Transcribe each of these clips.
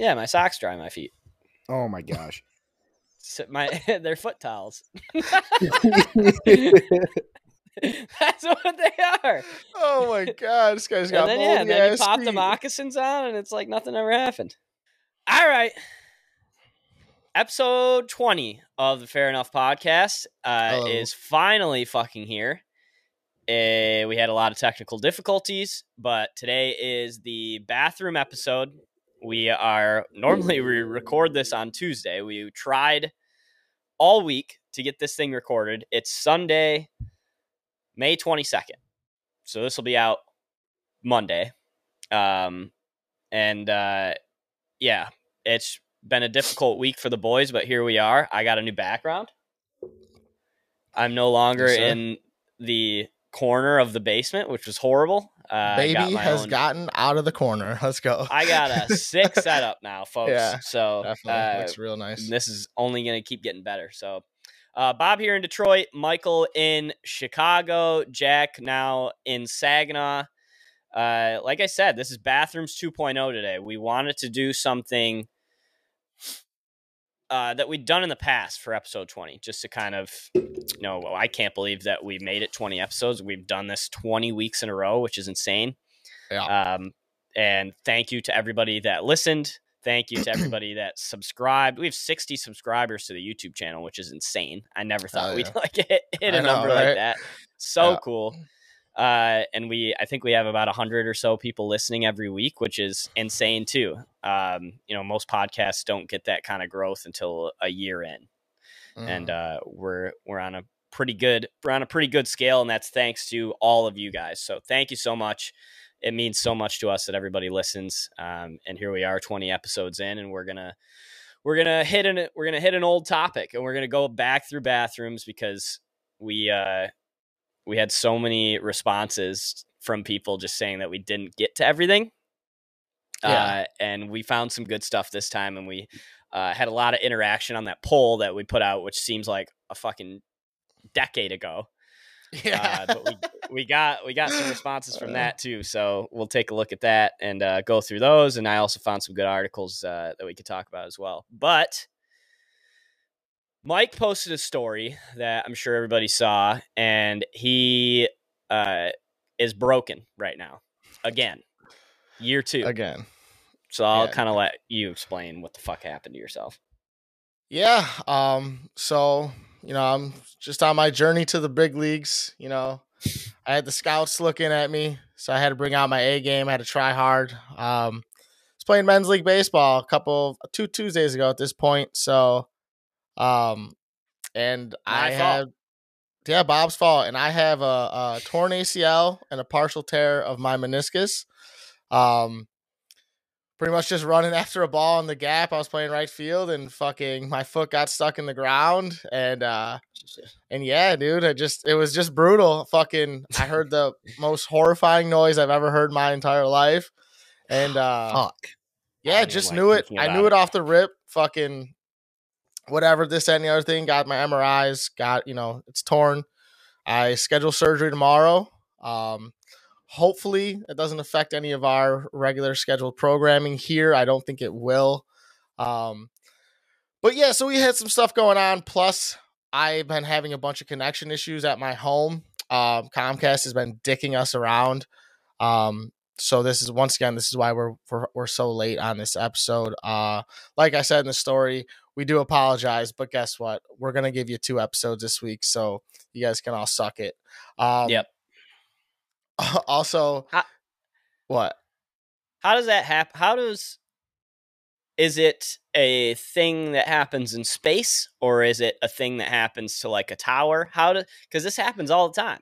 Yeah, my socks dry my feet. Oh my gosh. So my they're foot towels. That's what they are. oh my god, this guy's got And then yeah, and then you pop the moccasins on, and it's like nothing ever happened. All right. Episode 20 of the Fair Enough podcast uh, is finally fucking here. Uh, we had a lot of technical difficulties, but today is the bathroom episode. We are normally we record this on Tuesday. We tried all week to get this thing recorded. It's Sunday, May 22nd. So this will be out Monday. Um, and uh, yeah, it's been a difficult week for the boys, but here we are. I got a new background. I'm no longer Yes, in the corner of the basement, which was horrible. Uh, I got Baby has own- gotten out of the corner. Let's go. I got a sick setup now, folks. Yeah, so Definitely uh, looks real nice. this is only going to keep getting better. So, uh, Bob here in Detroit, Michael in Chicago, Jack now in Saginaw. Uh, like I said, this is Bathrooms 2.0 today. We wanted to do something uh, that we'd done in the past for episode 20, just to kind of, you know, I can't believe that we made it 20 episodes. We've done this 20 weeks in a row, which is insane. Yeah. Um, and thank you to everybody that listened. Thank you to everybody that subscribed. We have 60 subscribers to the YouTube channel, which is insane. I never thought Hell we'd like hit, hit a know, number right? like that. So Yeah. cool. Uh, and we, I think we have about 100 or so people listening every week, which is insane too. Um, you know, most podcasts don't get that kind of growth until a year in and Mm. uh, we're we're on a pretty good we're on a pretty good scale, and that's thanks to all of you guys. So thank you so much. It means so much to us that everybody listens. Um, and here we are, twenty episodes in, and we're gonna we're gonna hit an we're gonna hit an old topic, and we're gonna go back through bathrooms because we uh, we had so many responses from people just saying that we didn't get to everything. Yeah. Uh, and we found some good stuff this time, and we uh, had a lot of interaction on that poll that we put out, which seems like a fucking decade ago. yeah. Uh, but we we got we got some responses from that too, so we'll take a look at that and uh, go through those. And I also found some good articles uh, that we could talk about as well. But Mike posted a story that I'm sure everybody saw, and he uh, is broken right now again, year two. Again. So I'll Yeah. kind of let you explain what the fuck happened to yourself. Yeah. Um, so, you know, I'm just on my journey to the big leagues. You know, I had the scouts looking at me, so I had to bring out my A game. I had to try hard. Um, I was playing men's league baseball a couple two Tuesdays ago at this point. So, um, and My I fault. had, yeah, Bob's fault, and I have a, a torn ACL and a partial tear of my meniscus. Um, pretty much just running after a ball in the gap. I was playing right field and fucking my foot got stuck in the ground and uh and yeah, dude, I just it was just brutal. Fucking I heard the most horrifying noise I've ever heard in my entire life. And uh Fuck. Yeah, just like knew it. I knew it. it off the rip. Fucking whatever, this that, and the other thing. Got my MRIs. Got you know, it's torn. I schedule surgery tomorrow. Um, hopefully, it doesn't affect any of our regular scheduled programming here. I don't think it will. Um, but yeah, so we had some stuff going on. Plus, I've been having a bunch of connection issues at my home. Um, Comcast has been dicking us around. Um, so this is once again, this is why we're we're, we're so late on this episode. Uh, like I said in the story, we do apologize, but guess what? We're gonna give you two episodes this week, so you guys can all suck it. Um, Yep. Also, How- what? How does that happen? How does is it a thing that happens in space or is it a thing that happens to like a tower? How do because this happens all the time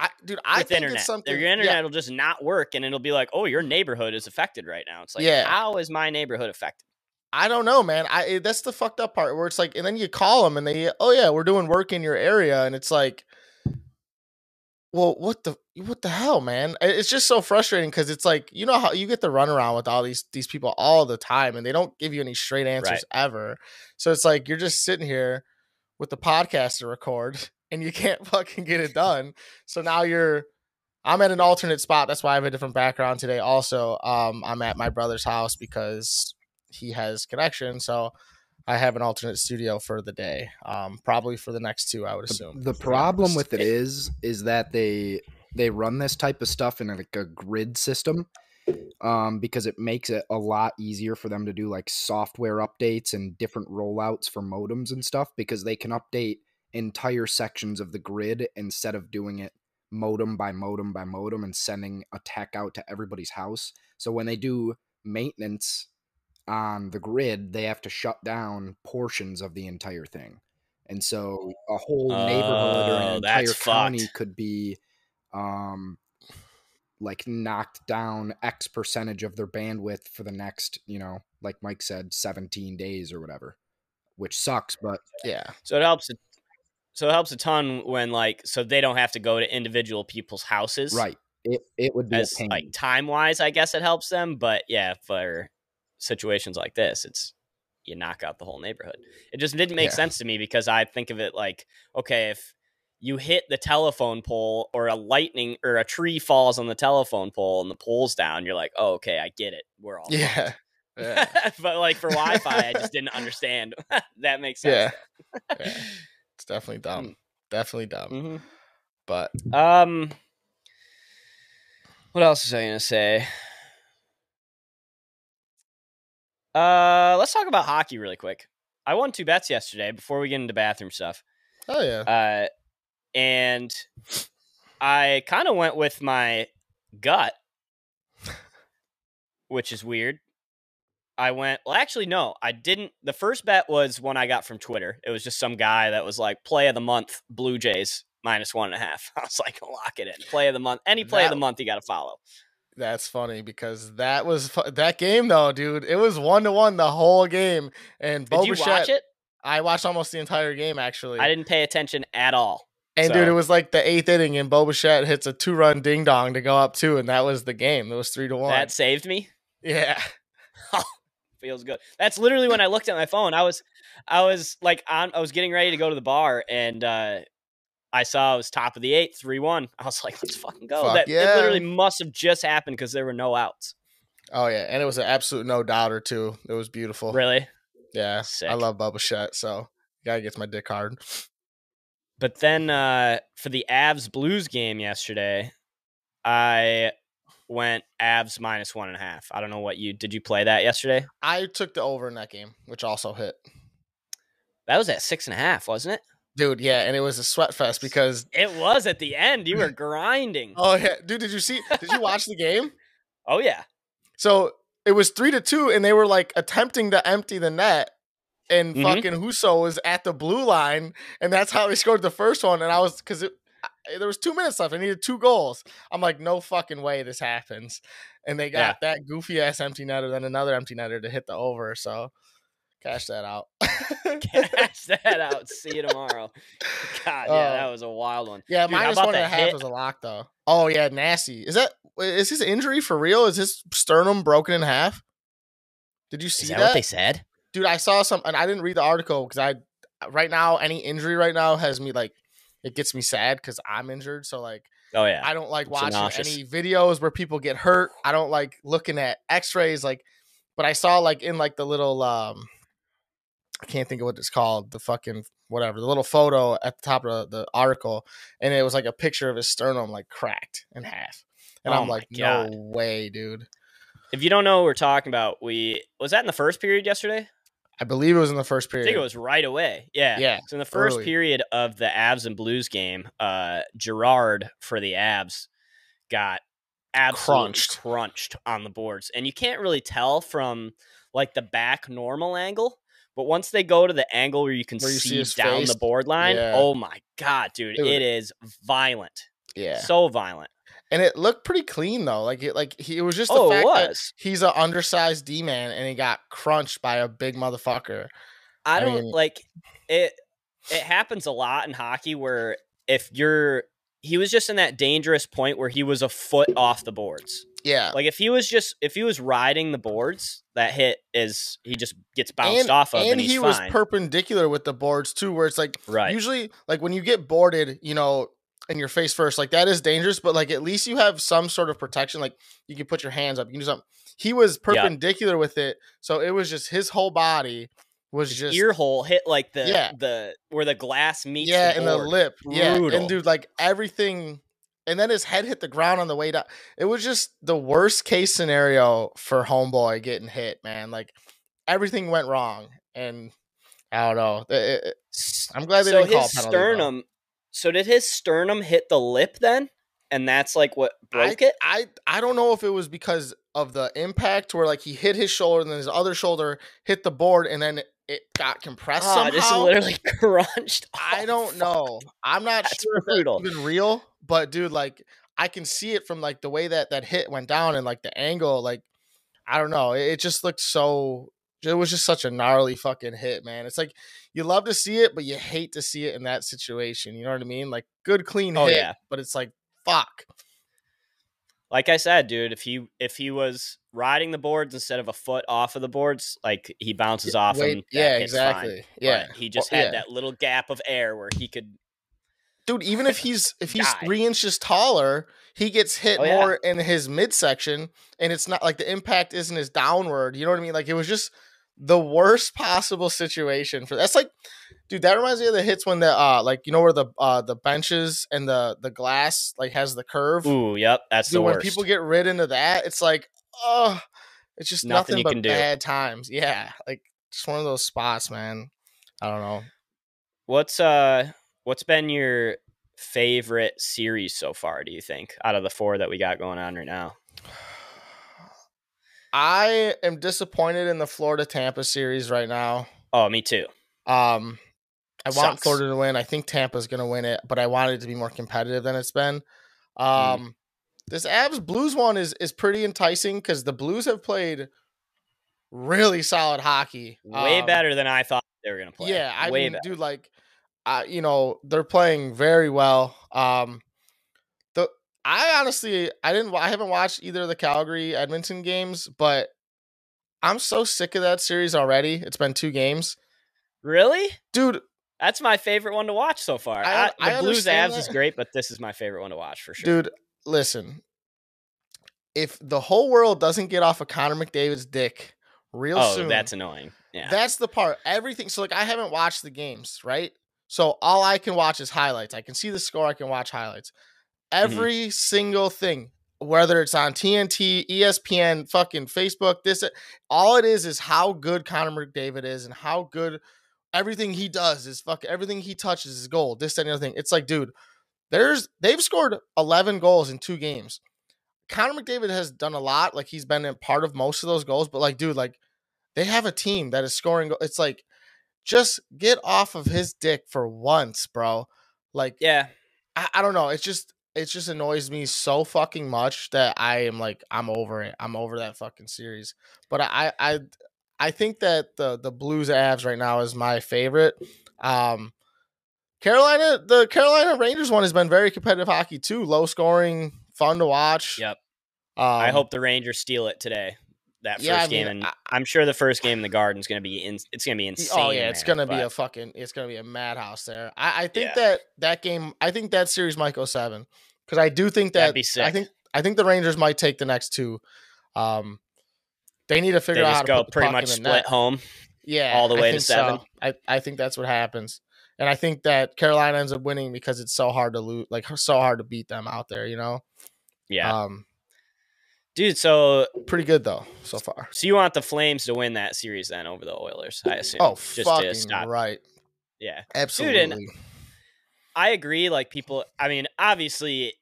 I, dude, I think internet. it's something. Your yeah, internet will just not work and it'll be like, oh, your neighborhood is affected right now. It's like, Yeah. how is my neighborhood affected? I don't know, man. I that's the fucked up part where it's like, and then you call them and they, oh yeah, we're doing work in your area, and it's like, well, what the what the hell, man? It's just so frustrating because it's like you know how you get the runaround with all these these people all the time, and they don't give you any straight answers Right. ever. So it's like you're just sitting here with the podcast to record, and you can't fucking get it done. So now you're. I'm at an alternate spot. That's why I have a different background today. Also, um, I'm at my brother's house because he has connection. So I have an alternate studio for the day. Um, probably for the next two, I would assume. the to be problem with it is, is that they they run this type of stuff in like a grid system, um, because it makes it a lot easier for them to do like software updates and different rollouts for modems and stuff because they can update entire sections of the grid instead of doing it modem by modem by modem and sending a tech out to everybody's house. So when they do maintenance on the grid, they have to shut down portions of the entire thing. And so a whole neighborhood or Oh, an entire county fucked. could be um like knocked down X percentage of their bandwidth for the next, you know, like Mike said, 17 days or whatever. Which sucks, but yeah, So it helps. So it helps a ton when like so they don't have to go to individual people's houses. right. It it would be As like time wise, I guess it helps them. But yeah, for situations like this, it's you knock out the whole neighborhood. It just didn't make Yeah. sense to me because I think of it like, okay, if you hit the telephone pole or a lightning or a tree falls on the telephone pole and the pole's down, you're like, oh, okay, I get it. We're all yeah, yeah. but like for Wi-Fi, I just didn't understand. that makes sense. Yeah. Yeah. It's definitely dumb. Definitely dumb. hmm But Um, what else was I gonna say? Uh, let's talk about hockey really quick. I won two bets yesterday before we get into bathroom stuff. oh yeah, Uh, and I kind of went with my gut, which is weird. I went, well, actually, no, I didn't. The first bet was one I got from Twitter. It was just some guy that was like, play of the month, Blue Jays, minus one and a half. I was like, lock it in. Play of the month. Any play of the month you got to follow. That's funny because that was fu- that game though, dude. It was one to one the whole game, and Did you Boba watch it? I watched almost the entire game actually. I didn't pay attention at all. and dude, it was like the eighth inning, and Boba hits a two run ding dong to go up two, and that was the game. It was three to one. That saved me. yeah, feels good. That's literally when I looked at my phone. I was, I was like on. I was getting ready to go to the bar, and uh, I saw it was top of the eighth, three one. I was like, let's fucking go. Fuck that yeah. it literally must have just happened because there were no outs. oh yeah, and it was an absolute no doubter too. It was beautiful. Really, Yeah, Sick. I love Bo Bichette, so guy gets my dick hard. but then uh, for the Avs Blues game yesterday, I went Avs minus one and a half. I don't know what you did. You play that yesterday? I took the over in that game, which also hit. That was at six and a half, wasn't it? Dude, yeah, and it was a sweat fest because It was at the end. You were grinding. oh yeah, dude, did you see? Did you watch the game? Oh yeah. So it was three to two, and they were like attempting to empty the net, and Mhm. fucking Husso was at the blue line, and that's how they scored the first one. And I was because it there was two minutes left. I needed two goals. I'm like, no fucking way this happens. And they got that goofy ass empty netter, then another empty netter to hit the over. So cash that out. Cash that out. See you tomorrow. God, yeah, Oh. that was a wild one. Yeah, Dude, minus one and a hit? was a lock though. Oh yeah, nasty. Is that is his injury for real? Is his sternum broken in half? Did you see Is that? that, what they said? Dude, I saw some, and I didn't read the article because I right now any injury right now has me like it gets me sad because I'm injured. So like Oh yeah. I don't like It's watching nauseous. any videos where people get hurt. I don't like looking at X-rays. Like, but I saw like in like the little um, I can't think of what it's called. The fucking whatever, the little photo at the top of the article, and it was like a picture of his sternum like cracked in half. And Oh I'm like, God. no way, dude. if you don't know what we're talking about, we was that in the first period yesterday? I believe it was in the first period. I think it was right away. Yeah. Yeah, So in the first early. period of the Avs and Blues game, uh Girard for the Avs got absolutely Crunched. crunched on the boards. And you can't really tell from like the back normal angle, but once they go to the angle where you can Where you see see, down face? the board line, Yeah. oh my god, dude, Dude. it is violent. Yeah, So violent. and it looked pretty clean though. Like it, like he it was just the Oh, it fact that was. he's an undersized D man and he got crunched by a big motherfucker. I I don't mean- like it. It happens a lot in hockey where if you're, he was just in that dangerous point where he was a foot off the boards. Yeah, Like if he was just if he was riding the boards, that hit is he just gets bounced and, off of, and, and he's he fine. was perpendicular with the boards too, where it's like right. usually like when you get boarded, you know, and your face first. Like that is dangerous, but like at least you have some sort of protection. Like you can put your hands up, you can do something. He was Yeah. perpendicular with it, so it was just his whole body was just ear hole hit like the Yeah. the where the glass meets yeah, the in the lip. Yeah, Brutal. and dude, like everything, and then his head hit the ground on the way down. It was just the worst case scenario for homeboy getting hit, man. Like everything went wrong, and I don't know. It- it- I'm glad they so didn't call his though. sternum. So did his sternum hit the lip then, and that's like what broke I, it? I I don't know if it was because of the impact where like he hit his shoulder and then his other shoulder hit the board and then it got compressed Ah, somehow. just literally crunched. I Oh, don't fuck. know. I'm not That's sure brutal. even real, but dude, like I can see it from like the way that that hit went down and like the angle. Like I don't know. It, it just looked so. It was just such a gnarly fucking hit, man. It's like you love to see it, but you hate to see it in that situation. You know what I mean? Like good, clean Oh, hit, yeah. but it's like fuck. Like I said, dude, if he if he was riding the boards instead of a foot off of the boards, like he bounces off Wait, yeah, hit's fine. exactly. Yeah, But he just Well, had yeah. that little gap of air where he could. dude even if he's if he's Die. three inches taller he gets hit Oh, yeah. more in his midsection and it's not like the impact isn't as downward you know what i mean like it was just the worst possible situation for that's like dude that reminds me of the hits when the uh like you know where the uh the benches and the the glass like has the curve Ooh, yep, that's dude the when worst. people get rid into that it's like oh it's just Nothing nothing, you but can do. bad times yeah like just one of those spots man i don't know What's uh what's been your favorite series so far, do you think? Out of the four that we got going on right now. I am disappointed in the Florida Tampa series right now. Oh, me too. Um, I want Sucks. Florida to win. I think Tampa's going to win it, but I want it to be more competitive than it's been. Mm. This Avs Blues one is is pretty enticing because the Blues have played really solid hockey. Way Um, better than I thought they were gonna play. Yeah, I Way mean, better. dude, like, uh, you know, they're playing very well. Um, the I honestly, I didn't, I haven't watched either of the Calgary Edmonton games, but I'm so sick of that series already. It's been two games, Really? dude. That's my favorite one to watch so far. I- I, the I Blues Avs is great, but this is my favorite one to watch for sure. Dude, listen. If the whole world doesn't get off of Connor McDavid's dick real oh, soon, that's annoying. Yeah. That's the part. Everything. So like I haven't watched the games, right? So all I can watch is highlights. I can see the score. I can watch highlights. Mm-hmm. Every single thing, whether it's on TNT, ESPN, fucking Facebook, this, all it is is how good Connor McDavid is and how good everything he does is fuck. Everything he touches is gold. This that, and the other thing. It's like, dude, there's they've scored 11 goals in two games. Connor McDavid has done a lot. Like he's been in part of most of those goals, but like, dude, like they have a team that is scoring. It's like, just get off of his dick for once, bro. Like, yeah. I, I don't know. It's just, it just annoys me so fucking much that I am like, I'm over it. I'm over that fucking series. But I, I, I think that the the Blues Avs right now is my favorite. Um, Carolina, the Carolina Rangers one has been very competitive hockey too. Low scoring, fun to watch. Yep. Um, I hope the Rangers steal it today. That first Yeah, I game, and I- I'm sure the first game in the Garden's going to be in. It's going to be insane. Oh yeah, it's gonna be a fucking. It's gonna be a madhouse there. I, I think Yeah. that that game. I think that series might go seven because I do think that. I think I think the Rangers might take the next two. Um, they need to figure out how to go pretty much split net. home. Yeah, all the way to think so. seven. I I think that's what happens, and I think that Carolina ends up winning because it's so hard to lose, like so hard to beat them out there. You know. Yeah, Um, dude. So, pretty good though so far. so you want the Flames to win that series then over the Oilers? I assume. Oh, just to stop. right. Yeah, Absolutely. I agree. Like people, I mean, obviously,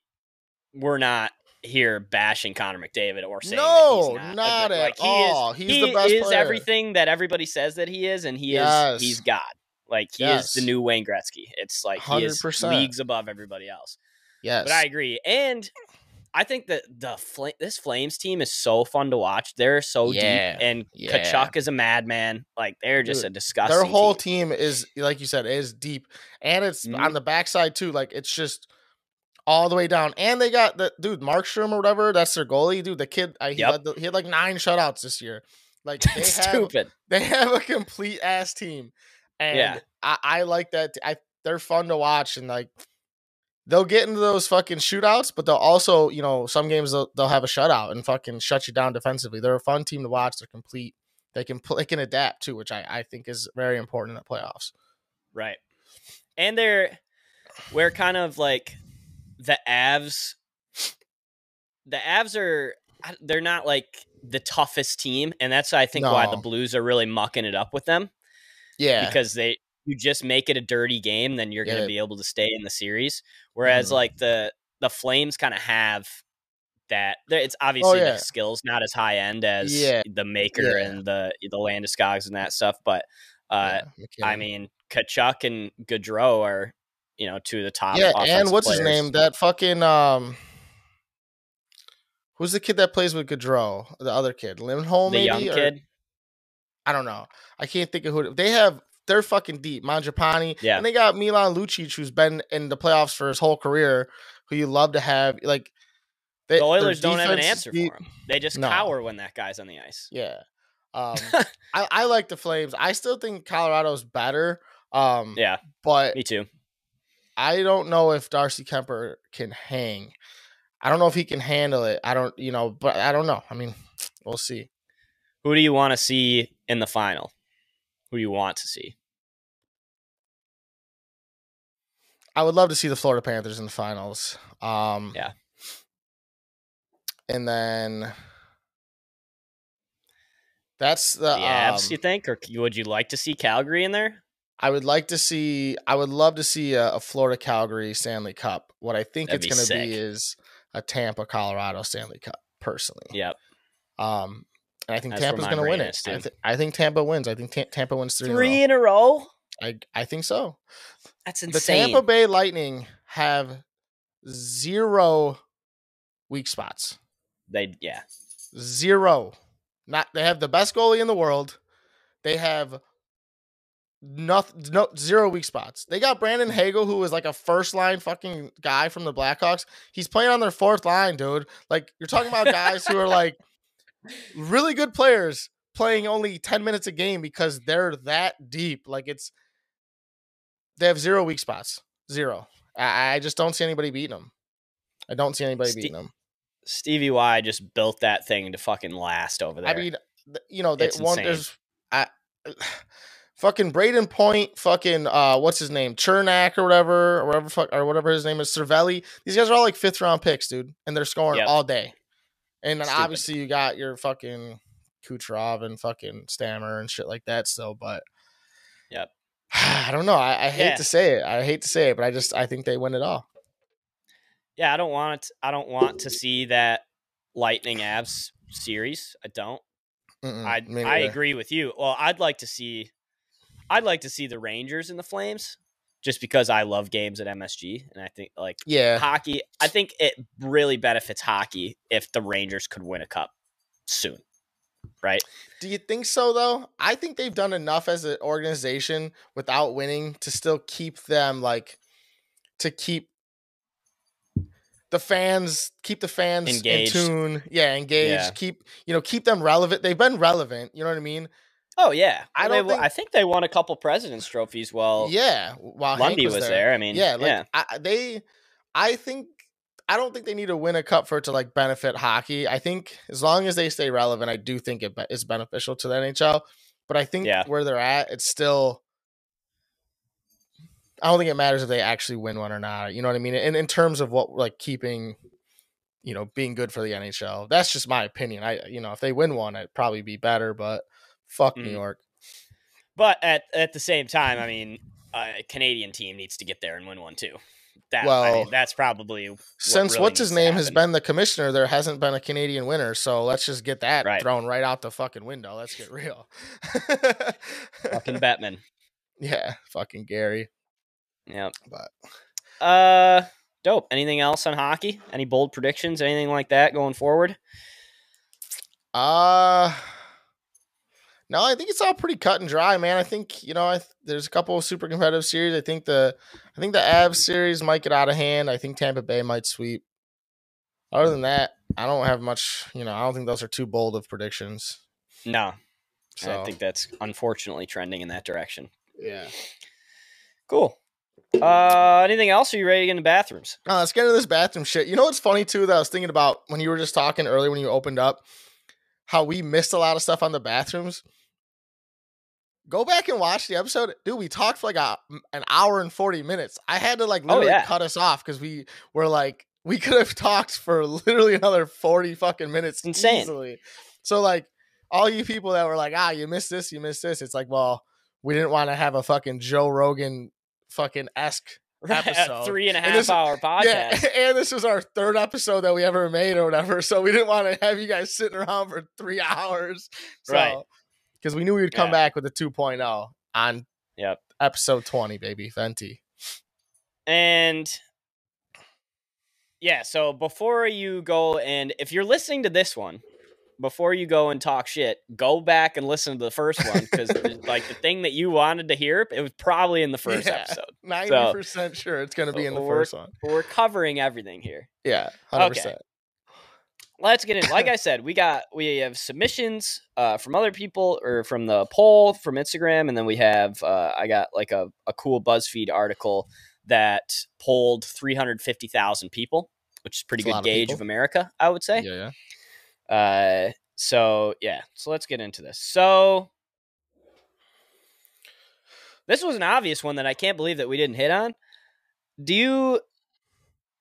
we're not here bashing Connor McDavid or saying No, that he's not, not good- at like, he all. Is, He's he the best is player. everything that everybody says that he is, and he Yes. is. He's God. Like he is the new Wayne Gretzky. It's like he is leagues above everybody else. yes. But I agree, and I think that the Fla- this Flames team is so fun to watch. They're so Yeah, deep, and yeah. Tkachuk is a madman. Like they're just Dude, a disgusting. their whole team. team is like you said is deep and it's Mhm. on the backside too like it's just all the way down and they got the dude markstrom or whatever that's their goalie dude the kid uh, he, Yep. the, he had like nine shutouts this year like they have Stupid. they have a complete ass team and Yeah. I, I like that I they're fun to watch and like they'll get into those fucking shootouts, but they'll also, you know, some games they'll, they'll have a shutout and fucking shut you down defensively. They're a fun team to watch. They're complete. They can play, they can adapt too, which I, I think is very important in the playoffs. Right. And they're we're kind of like the Avs the Avs are they're not like the toughest team and that's I think why the Blues are really mucking it up with them Yeah. because they you just make it a dirty game then you're Yeah. to be able to stay in the series whereas Mhm. like the the Flames kind of have that it's obviously Oh, yeah. the skills not as high end as Yeah. the Makar and the the Landeskog's and that stuff but uh I mean, Tkachuk and Gaudreau are, you know, two of the top. yeah, and what's his name? That fucking um, who's the kid that plays with Gaudreau? The other kid, Lindholm, the maybe. young or- kid. I don't know. I can't think of who they have. They're fucking deep. Mangiapane. Yeah. And they got Milan Lucic, who's been in the playoffs for his whole career, who you love to have. Like they, The Oilers don't have an answer deep. for him. They just No. cower when that guy's on the ice. Yeah. Um, I, I like the Flames. I still think Colorado's better. Um, Yeah, but me too. I don't know if Darcy Kuemper can hang. I don't know if he can handle it. I don't, you know, but I don't know. I mean, we'll see. Who do you want to see in the final? Who do you want to see? I would love to see the Florida Panthers in the finals. Um, Yeah. And then that's the. The Avs, um, you think, or would you like to see Calgary in there? I would like to see. I would love to see a, a Florida Calgary Stanley Cup. What I think That'd it's going to be is a Tampa Colorado Stanley Cup. Personally, Yep. um, and I think That's Tampa's going to win it. I, th- I think Tampa wins. I think Ta- Tampa wins three. in a row. Three in a row. I I think so. That's insane. The. Tampa Bay Lightning have zero weak spots. They yeah. Zero. Not they have the best goalie in the world. They have nothing no zero weak spots. They got Brandon Hagel, who is like a first line fucking guy from the Blackhawks. He's playing on their fourth line, dude. Like you're talking about guys who are like really good players playing only 10 minutes a game because they're that deep. Like it's they have zero weak spots. Zero. I, I just don't see anybody beating them. I don't see anybody Ste- beating them. Stevie Y just built that thing to fucking last over there. I mean, you know, they It's one insane. there's I, fucking Brayden Point, fucking uh, what's his name, Cernak or whatever, or whatever fuck or whatever his name is, Cirelli. These guys are all like fifth round picks, dude, and they're scoring Yep. all day. And then Stupid. obviously you got your fucking Kucherov and fucking Stammer and shit like that still, but Yep. I don't know. I, I hate Yeah. to say it. I hate to say it, but I just I think they win it all. yeah, I don't want. I don't want to see that Lightning Avs series. I don't. Mm-mm, I I agree with you. Well, I'd like to see I'd like to see the Rangers and the Flames just because I love games at MSG and I think like Yeah, hockey I think it really benefits hockey if the Rangers could win a cup soon. Right? Do you think so though? I think they've done enough as an organization without winning to still keep them like to keep the fans keep the fans Engaged. in tune. Yeah, engaged. Yeah. Keep you know, keep them relevant. They've been relevant, you know what I mean? Oh yeah. I don't wo- think- I think they won a couple presidents trophies while yeah, while Lundy was, was, there. I mean, yeah, like yeah. I, they I think I don't think they need to win a cup for it to like benefit hockey. I think as long as they stay relevant, I do think it be- is beneficial to the NHL. But I think Yeah. where they're at, it's still. I don't think it matters if they actually win one or not. You know what I mean? In in terms of what like keeping, you know, being good for the NHL. That's just my opinion. I you know if they win one, it'd probably be better. But fuck New Mm. York. But at at the same time, I mean, a Canadian team needs to get there and win one too. That I Well, mean, that's probably Since really what's his name has been the commissioner, there hasn't been a Canadian winner. So let's just get that Right. thrown right out the fucking window. Let's get real. fucking Batman. yeah, fucking Gary. Yeah, But Uh, dope. Anything else on hockey? Any bold predictions? Anything like that going forward? uh no, I think it's all pretty cut and dry, man. I think you know, I th- there's a couple of super competitive series. I think the I think the Avs series might get out of hand. I think Tampa Bay might sweep. Other than that, I don't have much. You know, I don't think those are too bold of predictions. No. So I think that's unfortunately trending in that direction. yeah. Cool. Uh, anything else? Are you ready to get in the bathrooms? Uh, let's get into this bathroom shit. You know what's funny too that I was thinking about when you were just talking earlier when you opened up, how we missed a lot of stuff on the bathrooms. Go back and watch the episode, dude. We talked for like a, an hour and forty minutes. I had to like Oh, literally yeah. cut us off because we were like we could have talked for literally another forty fucking minutes. Insane. Easily. So like all you people that were like, ah, you missed this, you missed this. It's like, well, we didn't want to have a fucking Joe Rogan fucking esque Episode. a three and a this- hour podcast. yeah, and this was our third episode that we ever made or whatever. So we didn't want to have you guys sitting around for three hours. So, Right. Because we knew we would come Yeah. back with a 2.0 on Yep. episode 20, baby. Venti. And yeah, so before you go and if you're listening to this one, before you go and talk shit, go back and listen to the first one because like the thing that you wanted to hear, it was probably in the first Yeah. episode. 90% sure it's going to be in the first one. We're covering everything here. Yeah, 100%. Let's get in. Like I said, we got we have submissions uh, from other people or from the poll from Instagram, and then we have uh, I got like a, a cool BuzzFeed article that polled three hundred fifty thousand people, which is pretty That's good gauge people. of America, I would say. Yeah, yeah. Uh, so yeah, so let's get into this. So this was an obvious one that I can't believe that we didn't hit on. Do you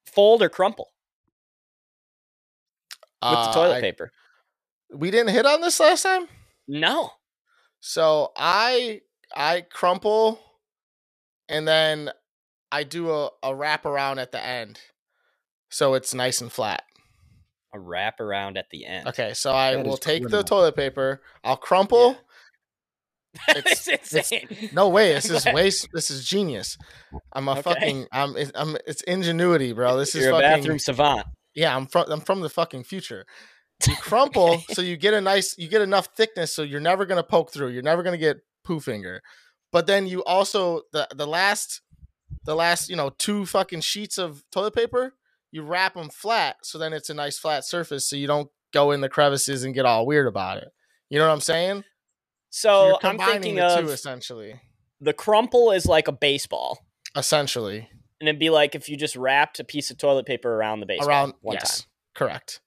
fold or crumple with the Uh, toilet I- paper? We didn't hit on this last time? No. So I I crumple and then I do a, a wrap around at the end. So it's nice and flat. A wrap around at the end. Okay, so I That will is take the toilet paper, I'll crumple. it's, It's- insane. No way, this is Go ahead. way s- this is genius. I'm a Okay. fucking I'm I'm it's ingenuity, bro. This is You're a fucking bathroom savant. Yeah, I'm from I'm from the fucking future. You crumple so you get a nice you get enough thickness so you're never gonna poke through. You're never gonna get poo finger. But then you also the the last the last you know two fucking sheets of toilet paper you wrap them flat so then it's a nice flat surface so you don't go in the crevices and get all weird about it. You know what I'm saying? So you're I'm thinking the of two essentially. the crumple is like a baseball. Essentially And it'd be like if you just wrapped a piece of toilet paper around the baseball around one yes, time. correct.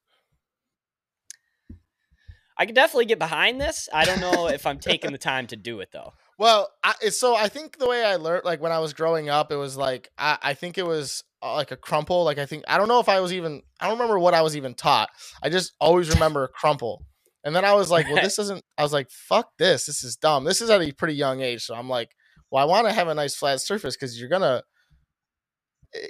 I could definitely get behind this. I don't know if I'm taking the time to do it though. Well, I, so I think the way I learned, like when I was growing up, it was like I, I think it was uh, like a crumple. Like I think I don't know if I was even I don't remember what I was even taught. I just always remember a crumple. And then I was like, well, this isn't. I was like, fuck this. This is dumb. This is at a pretty young age, so I'm like, well, I want to have a nice flat surface because you're gonna.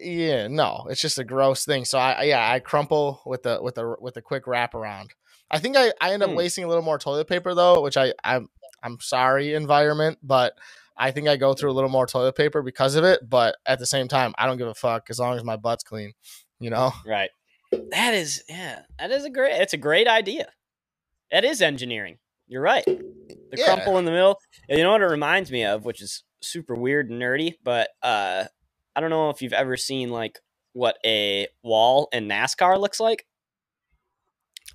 Yeah, no, it's just a gross thing. So I, yeah, I crumple with the with the with a quick wrap around. I think I, I end up Hmm. wasting a little more toilet paper though, which I I'm I'm sorry environment, but I think I go through a little more toilet paper because of it. But at the same time, I don't give a fuck as long as my butt's clean. You know? Right. That is yeah. That is a great it's a great idea. That is engineering. You're right. The Yeah. crumple in the middle. You know what it reminds me of, which is super weird and nerdy, but uh I don't know if you've ever seen like what a wall in NASCAR looks like.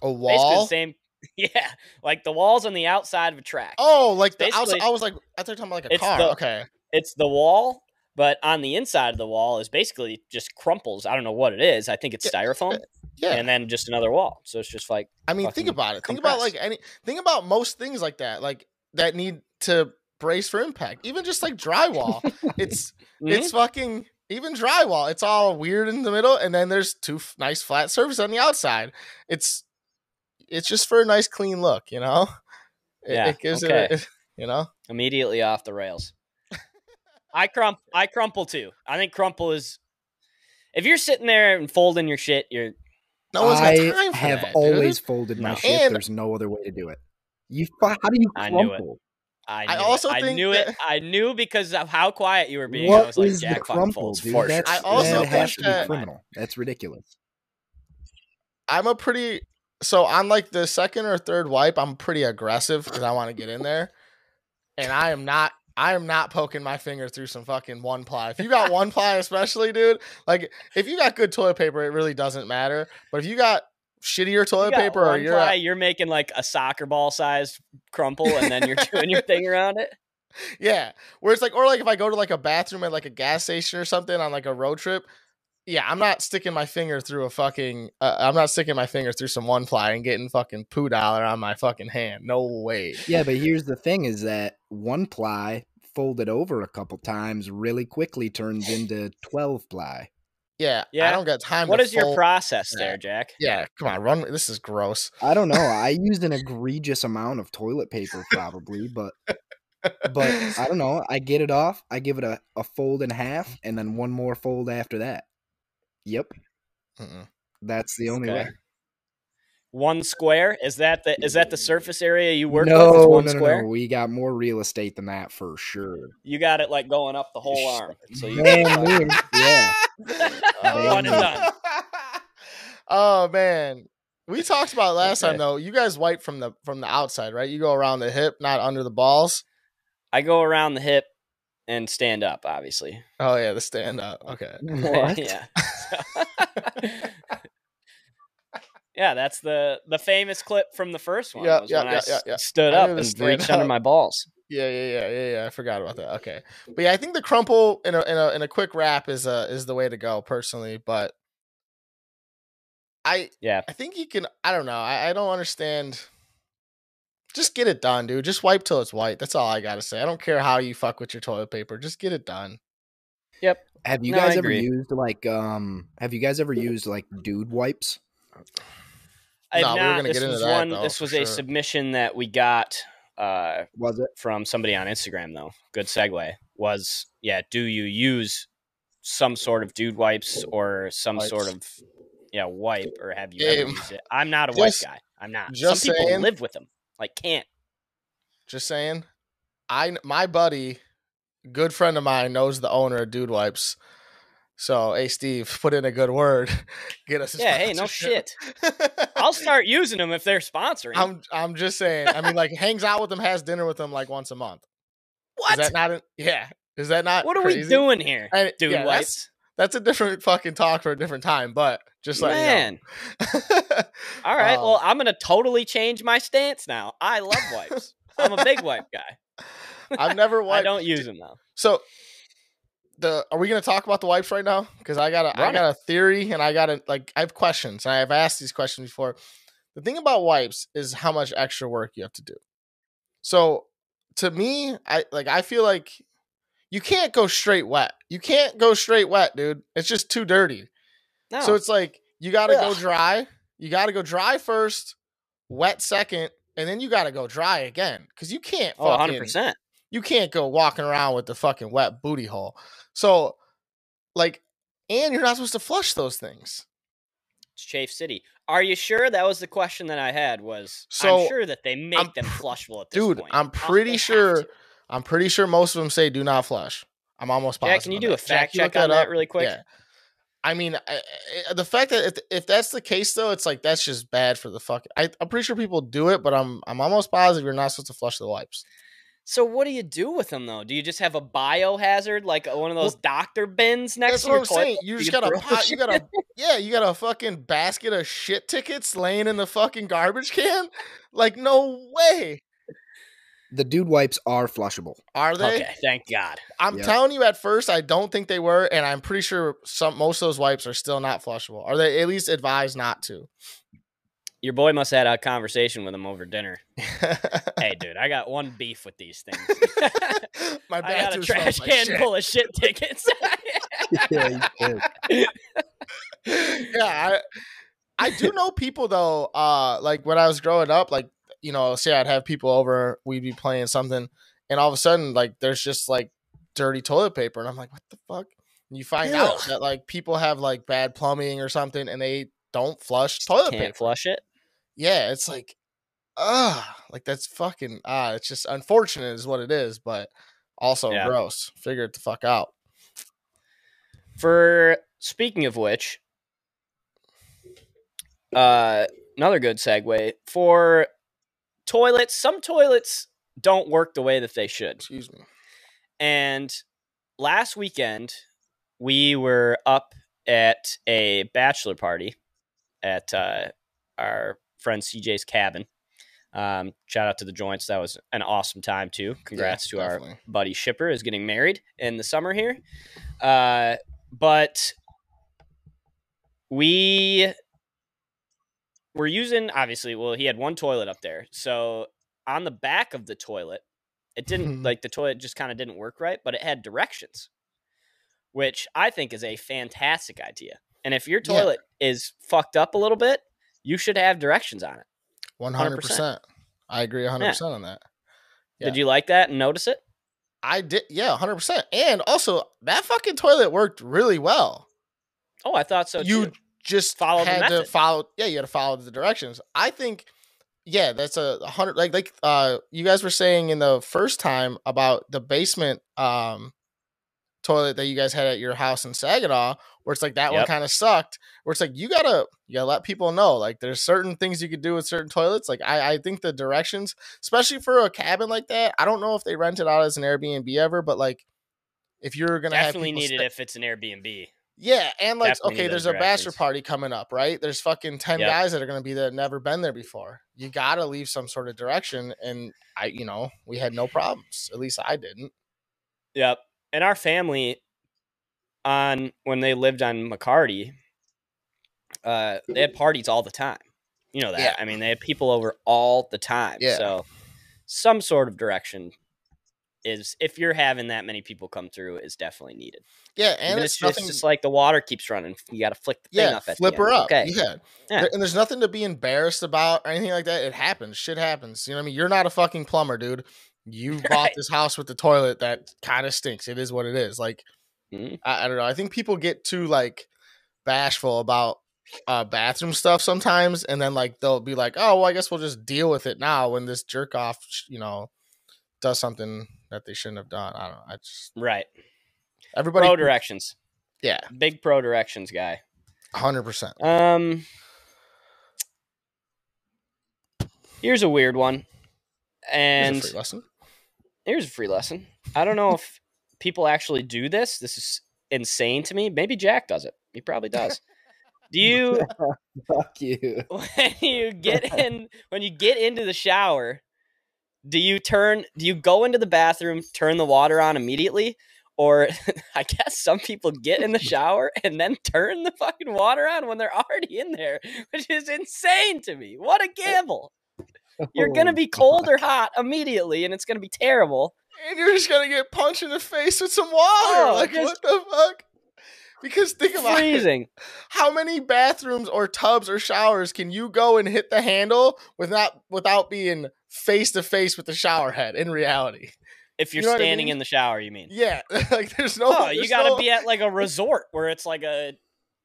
A wall. same yeah, like the walls on the outside of a track. Oh, like the outside. I was like, I thought you were talking about like a car. the- okay. It's the wall, but on the inside of the wall is basically just crumples. I don't know what it is. I think it's Yeah, styrofoam Yeah. and then just another wall. So it's just like I mean, think about it. Think about like any. Think about most things like that, like that need to brace for impact. Even just like drywall, it's mhm. it's fucking even drywall. It's all weird in the middle, and then there's two f- nice flat surfaces on the outside. It's it's just for a nice clean look, you know. It, Yeah, it gives okay. it, you know. immediately off the rails. I crump I crumple too. I think crumple is if you're sitting there and folding your shit, you're No one's I got time for I have that, always dude. folded my No. shit. And- There's no other way to do it. You how do you I knew it. crumple? I, I also it. I knew that- it. I knew because of how quiet you were being. I was like, is the Jack fucking crumple, dude? for That's, sure. I also that think has to be criminal. That's ridiculous. I'm a pretty so on like the second or third wipe, I'm pretty aggressive because I want to get in there, and I am not. I am not poking my finger through some fucking one ply. If you got one ply, especially, dude, like if you got good toilet paper, it really doesn't matter. But if you got shittier toilet got paper, or you're ply, you're making like a soccer ball sized crumple, and then you're doing your thing around it. yeah, where it's like, or like if I go to like a bathroom at like a gas station or something on like a road trip, yeah, I'm not sticking my finger through a fucking. Uh, I'm not sticking my finger through some one ply and getting fucking poo dollar on my fucking hand. No way. Yeah, but here's the thing: is that one ply folded over a couple times really quickly turns into twelve ply. Yeah, Yeah. I don't got time. What to is your process Yeah. there, Jack? Yeah, come on, run. This is gross. I don't know. I used an egregious amount of toilet paper probably, but but I don't know. I get it off. I give it a, a fold and a half, and then one more fold after that. Yep, Mm-mm. that's the only Okay. way. One square is that the is that the surface area you work no, with? Is one no, no, square. no. We got more real estate than that for sure. You got it like going up the whole arm. So you Man, me, yeah. One and done. oh man, we talked about it last time though. You guys wipe from the from the outside, right? You go around the hip, not under the balls. I go around the hip and stand up, obviously. Oh yeah, the stand up. Okay. What? yeah. yeah, that's the the famous clip from the first one. Yeah, was yeah, when yeah, s- yeah, yeah. stood I up and stand reached under my balls. Yeah, yeah, yeah, yeah, yeah. I forgot about that. Okay, but yeah, I think the crumple in a in a in a quick wrap is uh is the way to go personally. But I Yeah. I think you can. I don't know. I, I don't understand. Just get it done, dude. Just wipe till it's white. That's all I gotta say. I don't care how you fuck with your toilet paper. Just get it done. Yep. Have you No, guys ever used like um? Have you guys ever used like dude wipes? I've No, we were not. gonna this get into was that, one. though, this for was a sure. submission that we got uh, Was it? from somebody on Instagram, though. Good segue. Was yeah. Do you use some sort of dude wipes or some sort of yeah wipe, or have you ever used it? I'm not a wipe guy. I'm not. just some people saying. live with them. Like can't. Just saying. I my buddy, good friend of mine, knows the owner of Dude Wipes. So, hey Steve, put in a good word. Get us. a Yeah. Hey, no shit. I'll start using them if they're sponsoring. I'm I'm just saying. I mean, like hangs out with them, has dinner with them like once a month. what? Is that not? A, yeah. Is that not? what are we doing here, And- dude? yeah, wipes. That's, that's a different fucking talk for a different time. But just like Man. you know. All right. Um, well, I'm gonna totally change my stance now. I love wipes. I'm a big wipe guy. I've never I don't use them though. So the are we gonna talk about the wipes right now? Because I got a I it. got a theory and I got a like I have questions and I've asked these questions before. The thing about wipes is how much extra work you have to do. So to me, I like I feel like you can't go straight wet. You can't go straight wet, dude. It's just too dirty. No. So it's like you gotta go dry. You gotta go dry first, wet second, and then you gotta go dry again. Cause you can't oh, 100 fucking percent. You can't go walking around with the fucking wet booty hole. So, like, and you're not supposed to flush those things. It's Chafe City. Are you sure that was the question that I had? Was So, I'm sure that they make I'm them pr- flushable at this Dude, point. I'm Uh, pretty sure. I'm pretty sure most of them say do not flush. I'm almost positive. Jack, can you do a that. Jack, fact look check on that up? really quick? Yeah. I mean, I, I- the fact that if, if that's the case, though, it's like that's just bad for the fuck. I, I'm pretty sure people do it, but I'm I'm almost positive you're not supposed to flush the wipes. So what do you do with them though? Do you just have a biohazard like uh, one of those doctor bins next That's to what your I'm toilet? saying. You just can got a pot. You got a yeah. You got a fucking basket of shit tickets laying in the fucking garbage can. Like no way. The dude wipes are flushable. Are they? Okay, thank God. I'm Yeah. telling you, at first, I don't think they were, and I'm pretty sure some most of those wipes are still not flushable. Are they at least advised not to? Your boy must have had a conversation with him over dinner. hey, dude, I got one beef with these things. My I got a trash can shit. full of shit tickets. yeah, you did. yeah, I, I do know people though. Uh, like when I was growing up, like you know, say I'd have people over, we'd be playing something, and all of a sudden, like there's just like dirty toilet paper, and I'm like, what the fuck? And you find out that like people have like bad plumbing or something, and they don't flush toilet Can't paper. flush it. Yeah, it's like, ah, like that's fucking ah. It's just unfortunate, is what it is, but also Yeah. gross. Figure it the fuck out. For speaking of which, uh, another good segue for toilets. Some toilets don't work the way that they should. Excuse me. And last weekend, we were up at a bachelor party at uh, our friend CJ's cabin. Um, shout out to the joints. That was an awesome time too. Congrats to our buddy Shipper is getting married in the summer here. Uh, but we were using obviously. Well, he had one toilet up there, so on the back of the toilet, it didn't like the toilet just kind of didn't work right, but it had directions, which I think is a fantastic idea. And if your Yeah. toilet is fucked up a little bit, you should have directions on it. One hundred percent. I agree hundred percent on that. Yeah. Did you like that and notice it? I did, yeah, hundred percent. And also, that fucking toilet worked really well. Oh, I thought so you too. just Follow the had to follow. Yeah, you had to follow the directions. I think, yeah, that's a a hundred. Like, like, uh, you guys were saying in the first time about the basement, um, toilet that you guys had at your house in Saginaw, where it's like that one kind of sucked. Where it's like you gotta, you gotta let people know. Like, there's certain things you could do with certain toilets. Like, I, I think the directions, especially for a cabin like that, I don't know if they rent it out as an Airbnb ever, but like. If you're gonna Definitely have need it stay- if it's an Airbnb. yeah, and like Definitely okay, there's a bachelor party coming up, right? There's fucking ten Yep. guys that are gonna be there that never been there before. You gotta leave some sort of direction, and I, you know, we had no problems. At least I didn't. Yep. And our family on when they lived on McCarty, uh, they had parties all the time. You know that. Yeah. I mean, they had people over all the time. Yeah. So some sort of direction is if you're having that many people come through is definitely needed. Yeah, and Even it's nothing. just like the water keeps running, you got to flick the thing yeah, up at flip her end. up. Okay. Yeah. Yeah. And there's nothing to be embarrassed about or anything like that. It happens. Shit happens. You know what I mean? You're not a fucking plumber, dude. You bought this house with the toilet that kind of stinks. It is what it is. Like, Mhm. I, I don't know. I think people get too like bashful about uh bathroom stuff sometimes, and then like they'll be like, "Oh, well, I guess we'll just deal with it now." When this jerk off, you know, does something that they shouldn't have done. I don't know. I just Right. everybody, Pro directions. yeah, Big pro directions guy. hundred percent. Um, here's a weird one, and free lesson. here's a free lesson. I don't know if people actually do this. This is insane to me. Maybe Jack does it. He probably does. Do you Fuck you. when you get in when you get into the shower, do you turn do you go into the bathroom, turn the water on immediately? Or I guess some people get in the shower and then turn the fucking water on when they're already in there, which is insane to me. What a eh, gamble. Oh You're Oh, gonna be cold or hot immediately and it's gonna be terrible. And you're just gonna get punched in the face with some water. Oh, like what the fuck? Because think about it. Freezing. How many bathrooms or tubs or showers can you go and hit the handle with not without being face to face with the shower head in reality? If you're You know what I standing mean? in the shower, you mean. Yeah, like there's no. Oh, you gotta no- be at like a resort where it's like a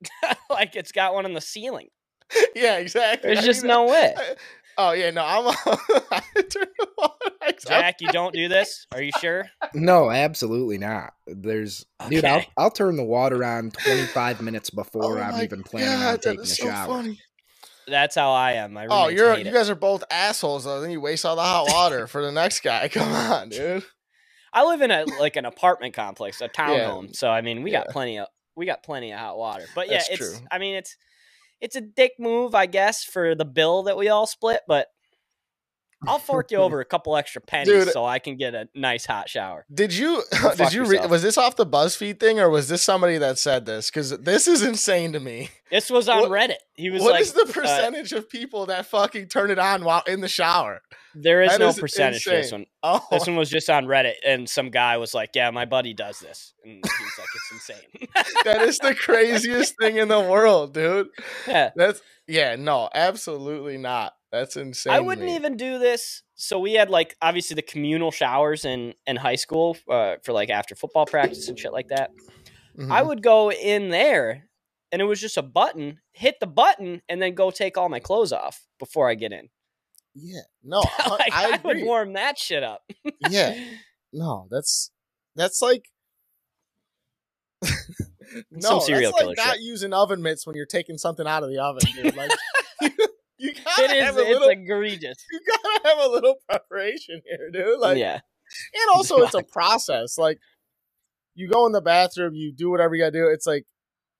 like it's got one in the ceiling. Yeah, exactly. There's I just mean, no way. I- oh yeah, no, I'm. I turn the water- Jack, you don't do this? Are you sure? No, absolutely not. There's, dude, I'll, I'll turn the water on 25 minutes before Oh I'm even planning on God, that taking a is so shower. funny. That's how I am. My Oh, you're hate you it. guys are both assholes though. Then you waste all the hot water for the next guy. Come on, dude. I live in a like an apartment complex, a townhome. So I mean, we got plenty of we got plenty of hot water. But yeah, That's it's true. I mean it's it's a dick move, I guess, for the bill that we all split, but I'll fork you over a couple extra pennies Dude. so I can get a nice hot shower. Did you Go did you re- was this off the BuzzFeed thing or was this somebody that said this? Because this is insane to me. This was on What- Reddit. He was What like, is the uh, percentage of people that fucking turn it on while in the shower? there is that no is percentage for this one. Oh, This one was just on Reddit, and some guy was like, "Yeah, my buddy does this," and he's like, "It's insane." that is the craziest thing in the world, dude. yeah, That's yeah, no, absolutely not. That's insane. I wouldn't even do this. So we had like obviously the communal showers in in high school uh, for like after football practice and shit like that. I Mhm. would go in there, and it was just a button. Hit the button, and then go take all my clothes off before I get in. Yeah, no, like, I, I, would warm that shit up. yeah, no, that's that's like no, Some serial that's like not shit. using oven mitts when you're taking something out of the oven, dude. Like you, gotta It is. have a It's little, egregious. you gotta have a little preparation here, dude. Like, yeah. and also it's a process. Like, you go in the bathroom, you do whatever you gotta do. It's like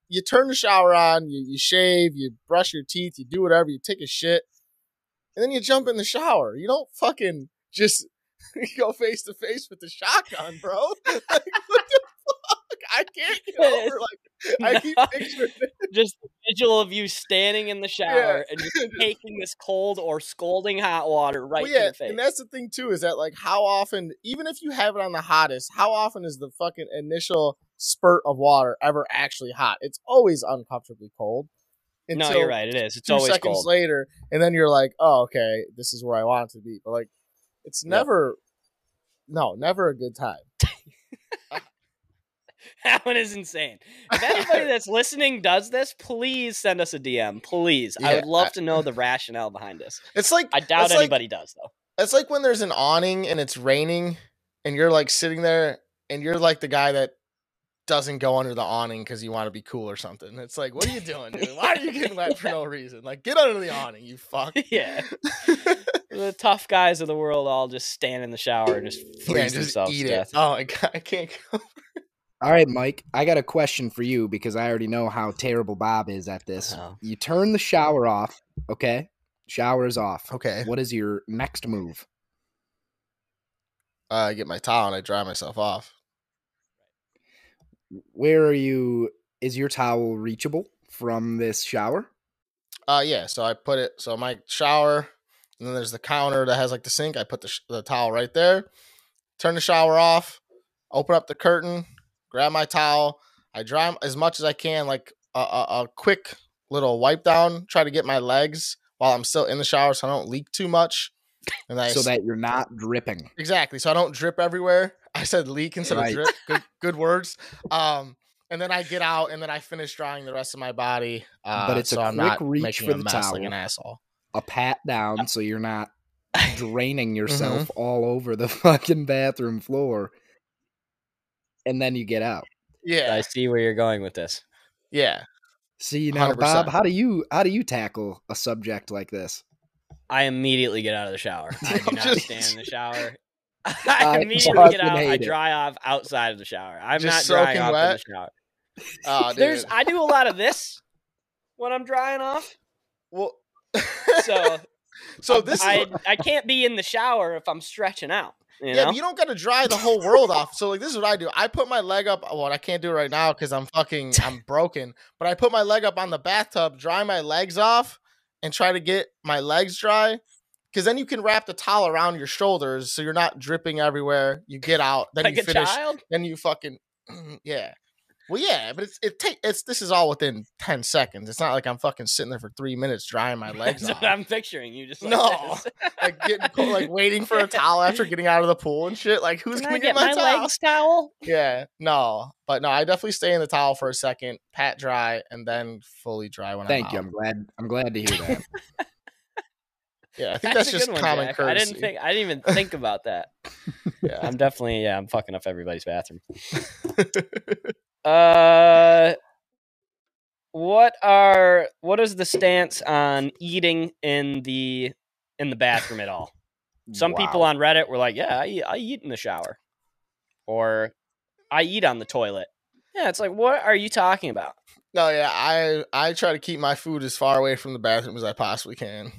you turn the shower on, you, you shave, you brush your teeth, you do whatever, you take a shit. and then you jump in the shower. You don't fucking just go face to face with the shotgun, bro. like, what the fuck? I can't get over like I keep picturing it. just the visual of you standing in the shower and just taking this cold or scalding hot water right Well, yeah, and that's the thing too is that like how often, even if you have it on the hottest, how often is the fucking initial spurt of water ever actually hot? It's always uncomfortably cold. no, you're right. It is. It's Two always seconds cold. later, and then you're like, "Oh, okay, this is where I want it to be." But like, it's Yep. never, no, never a good time. that one is insane. If anybody that's listening does this, please send us a DM. Please. I would love I- to know the rationale behind this. It's like I doubt it's like- anybody does though. It's like when there's an awning and it's raining, and you're like sitting there, and you're like the guy that doesn't go under the awning because you want to be cool or something. It's like, what are you doing, dude? Why are you getting wet for no reason? Like, get under the awning, you fuck. yeah. The tough guys of the world all just stand in the shower and just freeze Yeah, just themselves eat to it. death. Oh my god, I can't. Go. All right, Mike, I got a question for you because I already know how terrible Bob is at this. Oh. You turn the shower off, okay? Shower is off. Okay, What is your next move? uh, I get my towel and I dry myself off. Where are you? Is your towel reachable from this shower? Uh, yeah. So I put it. So my shower, and then there's the counter that has like the sink. I put the sh- the towel right there. Turn the shower off. Open up the curtain. Grab my towel. I dry as much as I can, like a, a, a quick little wipe down. Try to get my legs while I'm still in the shower, so I don't leak too much. And I so that you're not dripping. exactly, so I don't drip everywhere. I said leak instead Right. of drip. Good, good words. Um, and then I get out, and then I finish drying the rest of my body. Uh, But it's a so I'm quick not reach for the mess like towel. an asshole. A pat down so you're not draining Mm-hmm. yourself all over the fucking bathroom floor. And then you get out. Yeah, I see where you're going with this. yeah. See now, Bob, 100%. how do you how do you tackle a subject like this? I immediately get out of the shower. I do not just- stand in the shower. I I immediately get out. I dry off outside of the shower. I'm Just not drying off wet? in the shower. Oh, dude. There's I do a lot of this when I'm drying off. well, So so this I is what- I can't be in the shower if I'm stretching out. You yeah, know? but you don't got to dry the whole world off. So like, this is what I do. I put my leg up. Well, I can't do it right now because I'm fucking I'm broken. But I put my leg up on the bathtub, dry my legs off, and try to get my legs dry. Because then you can wrap the towel around your shoulders, so you're not dripping everywhere. You get out, then like you a finish. child. Then you fucking yeah. Well, yeah, but it's it take it's this is all within ten seconds. It's not like I'm fucking sitting there for three minutes drying my legs That's off. what I'm picturing. You just like No. this. like getting cold, like waiting for a towel after getting out of the pool and shit. Like who's Can gonna I get, get my, my towel? legs towel? Yeah, no, but no, I definitely stay in the towel for a second, pat dry, and then fully dry when Thank I'm you. out. I'm glad I'm glad to hear that. Yeah, I think that's, a just one, common Jack. courtesy. I didn't think. I didn't even think about that. Yeah. I'm definitely. Yeah, I'm fucking up everybody's bathroom. Uh, what are what is the stance on eating in the in the bathroom at all? Some people on Reddit were like, "Yeah, I eat, I eat in the shower," or "I eat on the toilet." Yeah, it's like, what are you talking about? no, yeah, I I try to keep my food as far away from the bathroom as I possibly can.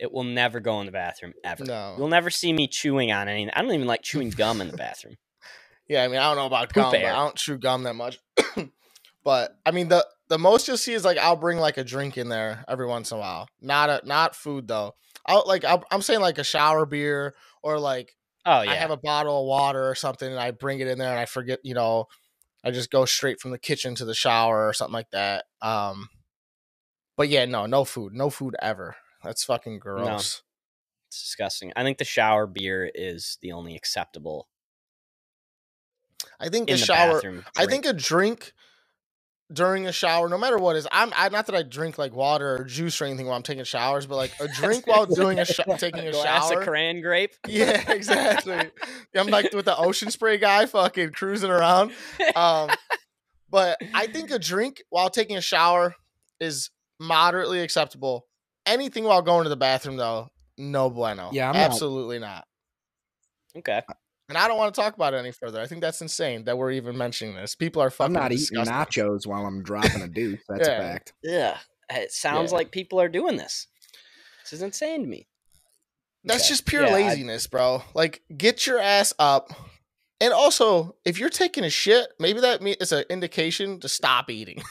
It will never go in the bathroom ever. No. You'll never see me chewing on anything. I don't even like chewing gum in the bathroom. Yeah, I mean, I don't know about gum, but. I don't chew gum that much. but I mean, the the most you'll see is like I'll bring like a drink in there every once in a while. Not a not food though. I'll like I'll, I'm saying like a shower beer or like Oh yeah, I have a bottle of water or something and I bring it in there and I forget, you know, I just go straight from the kitchen to the shower or something like that. Um but yeah, no, no food. No food ever. That's fucking gross. it's disgusting. I think the shower beer is the only acceptable I think in the the shower bathroom. I think a drink during a shower, no matter what is, I'm I, not that I drink like water or juice or anything while I'm taking showers, but like a drink while doing a sh- taking a glass shower. of cran grape. Yeah, exactly. I'm like with the ocean spray guy, fucking cruising around. Um, but I think a drink while taking a shower is moderately acceptable. Anything while going to the bathroom, though, no bueno. Yeah, I'm not- absolutely not. okay. And I don't want to talk about it any further. I think that's insane that we're even mentioning this. People are fucking. I'm not eating nachos while I'm dropping a deuce. That's Yeah. a fact. Yeah, it sounds Yeah. like people are doing this. This is insane to me. That's Okay. just pure Yeah, I- laziness, bro. Like, get your ass up. And also, if you're taking a shit, maybe that is an indication to stop eating.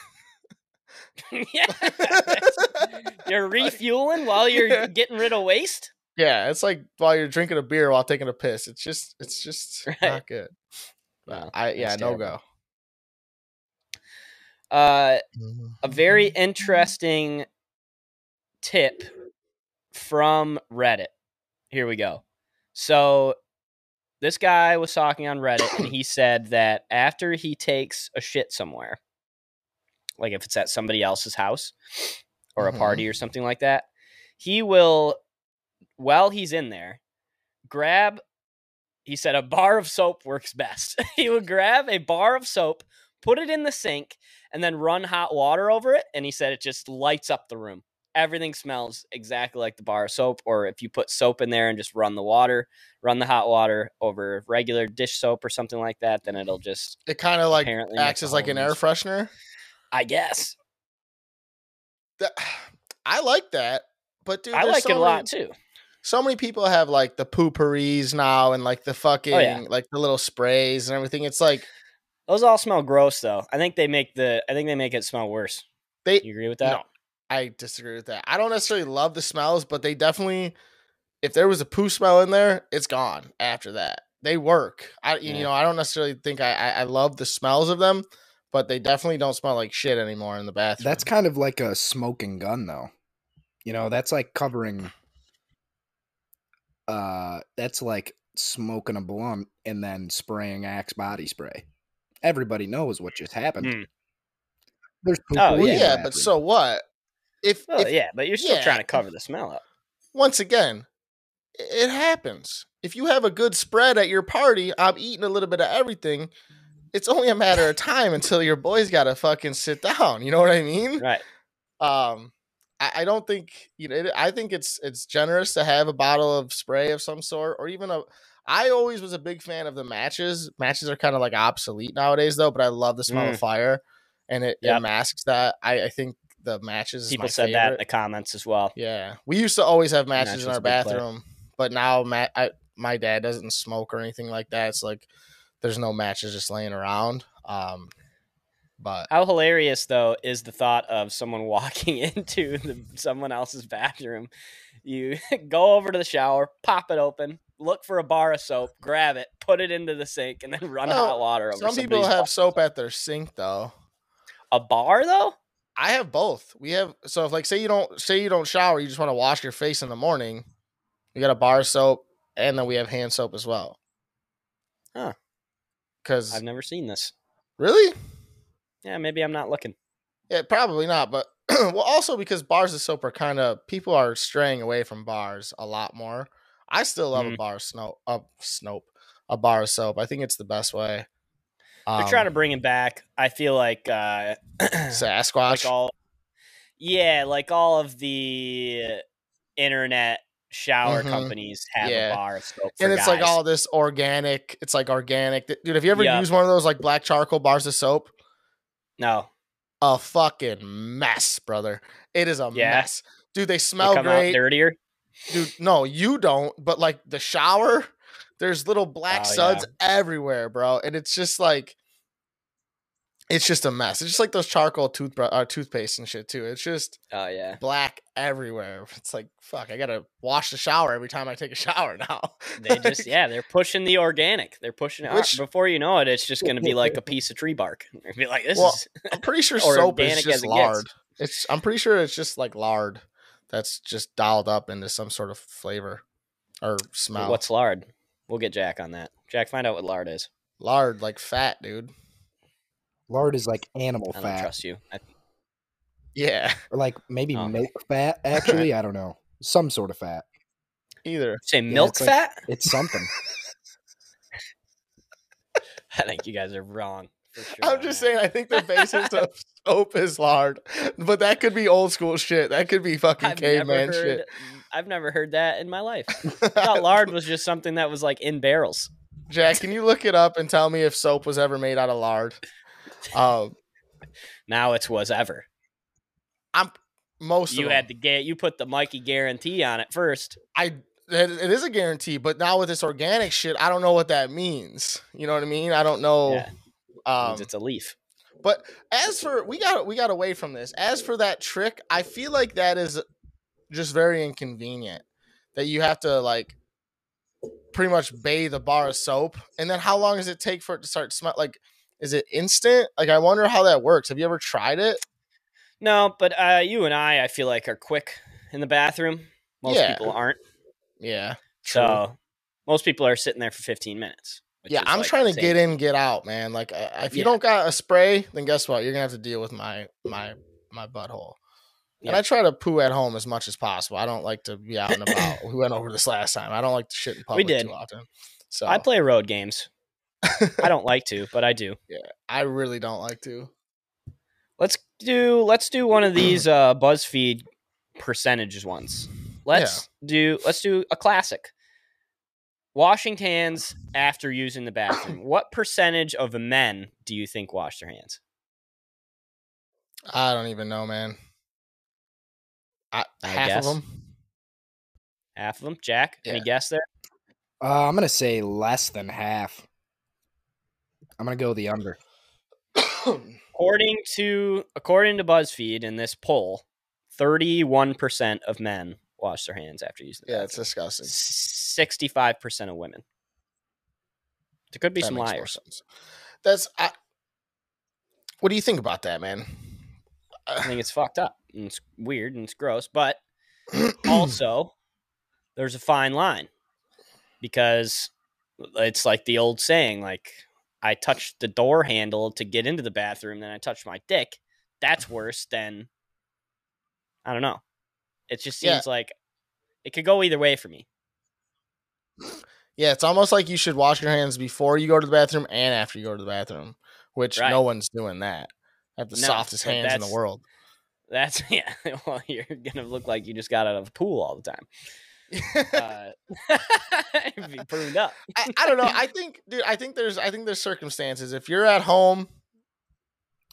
yeah. You're refueling while you're getting rid of waste. Yeah, it's like while you're drinking a beer while taking a piss. It's just, it's just Right. not good. No, I yeah, that's no go. Uh, a very Mm-hmm. interesting tip from Reddit. Here we go. So this guy was talking on Reddit and he said that after he takes a shit somewhere, like if it's at somebody else's house or a Mhm. party or something like that, he will while he's in there grab he said a bar of soap works best. he would grab a bar of soap, put it in the sink, and then run hot water over it. And he said it just lights up the room. Everything smells exactly like the bar of soap. Or if you put soap in there and just run the water, run the hot water over regular dish soap or something like that, then it'll just It kind of like apparently acts as like an air freshener. I guess. That, I like that, but dude, I like so it a lot too. So many people have like the Poo-Pourris now and like the fucking Oh, yeah. like the little sprays and everything. It's like Those all smell gross though. I think they make the I think they make it smell worse. they You agree with that? No, I disagree with that. I don't necessarily love the smells, but they definitely, if there was a poo smell in there, it's gone after that. They work. I you Yeah. know I don't necessarily think I, I I love the smells of them, but they definitely don't smell like shit anymore in the bathroom. That's kind of like a smoking gun, though. You know, that's like covering. Uh, that's like smoking a blunt and then spraying Axe body spray. Everybody knows what just happened. Hmm. There's Oh, in well, yeah, but so what? If, Well, if yeah, but you're still yeah. trying to cover the smell up. once again, it happens. If you have a good spread at your party, I'm eating a little bit of everything. It's only a matter of time until your boys got to fucking sit down. You know what I mean? Right. Um, I, don't think you know. It, I think it's it's generous to have a bottle of spray of some sort, or even a. I always was a big fan of the matches. Matches are kind of like obsolete nowadays, though. But I love the smell Mm. of fire, and it, Yep. it masks that. I, I think the matches. Is People said that in the comments as well. Yeah, we used to always have matches Matches in our big player. bathroom, but now Matt, I, my dad doesn't smoke or anything like that. It's like there's no matches just laying around. Um, but How hilarious though is the thought of someone walking into the, someone else's bathroom. You go over to the shower, pop it open, look for a bar of soap, grab it, put it into the sink, and then run Well, hot water some people have soap at their sink though. a bar though. I have both. We have so if like say you don't say you don't shower, you just want to wash your face in the morning. We got a bar of soap, and then we have hand soap as well. Huh. Because I've never seen this. really, Yeah, maybe I'm not looking. Yeah, probably not. But well, also because bars of soap are kind of people are straying away from bars a lot more. I still love a Mhm. bar of snow, a snope, a bar of soap. I think it's the best way. They're trying to bring it back. I feel like uh, Sasquatch. like all yeah like all of the internet shower Mhm. companies have Yeah. a bar of soap for and it's like all this organic. It's like organic. Dude, have you ever Yeah. used one of those like black charcoal bars of soap? No A fucking mess, brother. It is a Yeah. mess. Dude, they they smell come great. dirtier Dude, no, you don't. But like the shower, there's little black Oh, suds everywhere, bro. And it's just like, it's just a mess. It's just like those charcoal toothbrush, uh, toothpaste and shit too. It's just oh yeah black everywhere. It's like fuck. I gotta wash the shower every time I take a shower now. they just yeah they're pushing the organic they're pushing it Which- before you know it it's just going to be like a piece of tree bark It'd be like this Well, is I'm pretty sure soap is just as it lard. It's. I'm pretty sure it's just like lard that's just dialed up into some sort of flavor or smell. what's lard we'll get jack on that jack find out what lard is lard? Like fat, dude. Lard is like animal i don't fat, trust you I, Yeah. or like maybe Oh. milk fat. Actually, I don't know, some sort of fat. Either. say milk it's like- fat It's something. i think you guys are wrong sure I'm just that. saying. I think the basis of soap is lard, but that could be old school shit. That could be fucking I've never caveman heard. shit. I've never heard that in my life. I thought lard was just something that was like in barrels. Jack, can you look it up and tell me if soap was ever made out of lard? Um, Now it's was ever. I'm most You of had to get. You put the Mikey guarantee on it first. I it, it is a guarantee, but now with this organic shit, I don't know what that means. You know what I mean? I don't know. Yeah. Um, it's a leaf. but as for we got we got away from this. As for that trick, I feel like that is just very inconvenient. That you have to like pretty much bathe a bar of soap, and then how long does it take for it to start smell? Like, is it instant? Like, I wonder how that works. Have you ever tried it? No, but uh, you and I, I feel like are quick in the bathroom. Most Yeah. people aren't. Yeah. So most people are sitting there for 15 minutes. Yeah, I'm like, trying to get in, get out, man. Like, uh, if you Yeah. don't got a spray, then guess what? You're gonna have to deal with my my my butthole. And I try to poo at home as much as possible. I don't like to be out and about. we went over this last time. I don't like to shit in public we did. too often. So I play road games. I don't like to, but I do. Yeah, I really don't like to. Let's do let's do one of these uh, BuzzFeed percentages ones. Let's do let's do a classic. Washing hands after using the bathroom. What percentage of men do you think wash their hands? I don't even know, man. I, I half guess. of them. Half of them. Jack, any guess there? Uh, I'm gonna say less than half. I'm gonna go the under. According to according to BuzzFeed in this poll, thirty-one percent of men wash their hands after using the yeah, it's bathroom. disgusting. Sixty-five percent of women. There could be That some more liars. That's. I, what do you think about that, man? I think it's fucked up and it's weird and it's gross, but also there's a fine line because it's like the old saying like I touched the door handle to get into the bathroom then I touched my dick. That's worse than I don't know. It just Yeah. seems like it could go either way for me. Yeah, it's almost like you should wash your hands before you go to the bathroom and after you go to the bathroom, which Right. no one's doing that. I have the No, softest hands in the world. That's yeah. Well, you're gonna look like you just got out of a pool all the time. Uh, be pruned up. I, I don't know. I think, dude. I think there's. I think there's circumstances. If you're at home,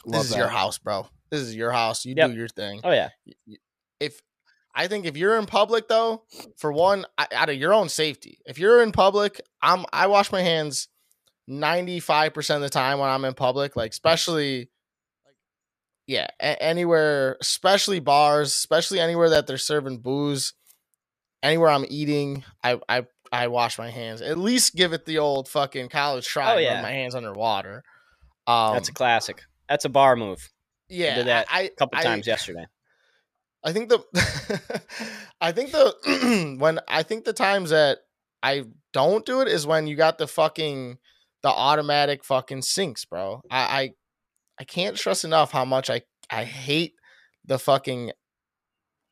this Love is your house, bro. This is your house. You Yep. do your thing. Oh yeah. If I think if you're in public, though, for one, out of your own safety, if you're in public, I'm. I wash my hands ninety five percent of the time when I'm in public. Like especially, like yeah, a- anywhere, especially bars, especially anywhere that they're serving booze. Anywhere I'm eating, I I I wash my hands. At least give it the old fucking college try. Oh, yeah. my hands underwater. Um, That's a classic. That's a bar move. yeah. I did that I, A couple I- times yesterday. I think the I think the when I think the times that I don't do it is when you got the fucking the automatic fucking sinks, bro. I I, I can't stress enough how much I I hate the fucking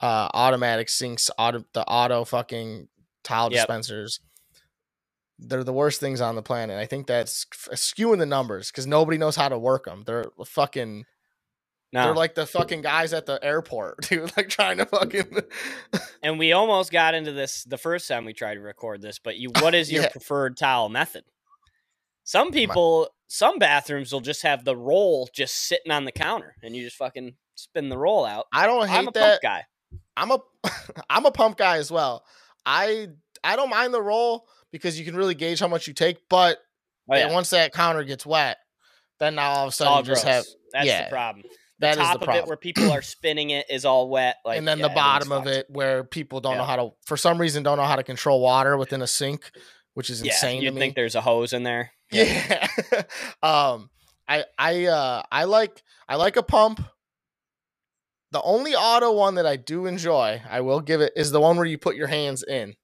uh automatic sinks, auto the auto fucking towel Yep. dispensers. They're the worst things on the planet. I think that's skewing the numbers because nobody knows how to work them. They're fucking No, they're like the fucking guys at the airport, dude, like trying to fucking. and we almost got into this the first time we tried to record this. But you, what is your Yeah. preferred towel method? Some people, some bathrooms will just have the roll just sitting on the counter, and you just fucking spin the roll out. I don't hate I'm a that. guy. I'm a I'm a pump guy as well. I I don't mind the roll because you can really gauge how much you take, but Oh yeah, once that counter gets wet, then now all of a sudden all you just have That's yeah, the problem. The that is top the of it where people are spinning it is all wet. Like, and then yeah, the bottom of it where people don't know how to for some reason don't know how to control water within a sink, which is insane you'd think there's a hose in there. Yeah. um I I uh I like I like a pump. The only auto one that I do enjoy, I will give it, is the one where you put your hands in.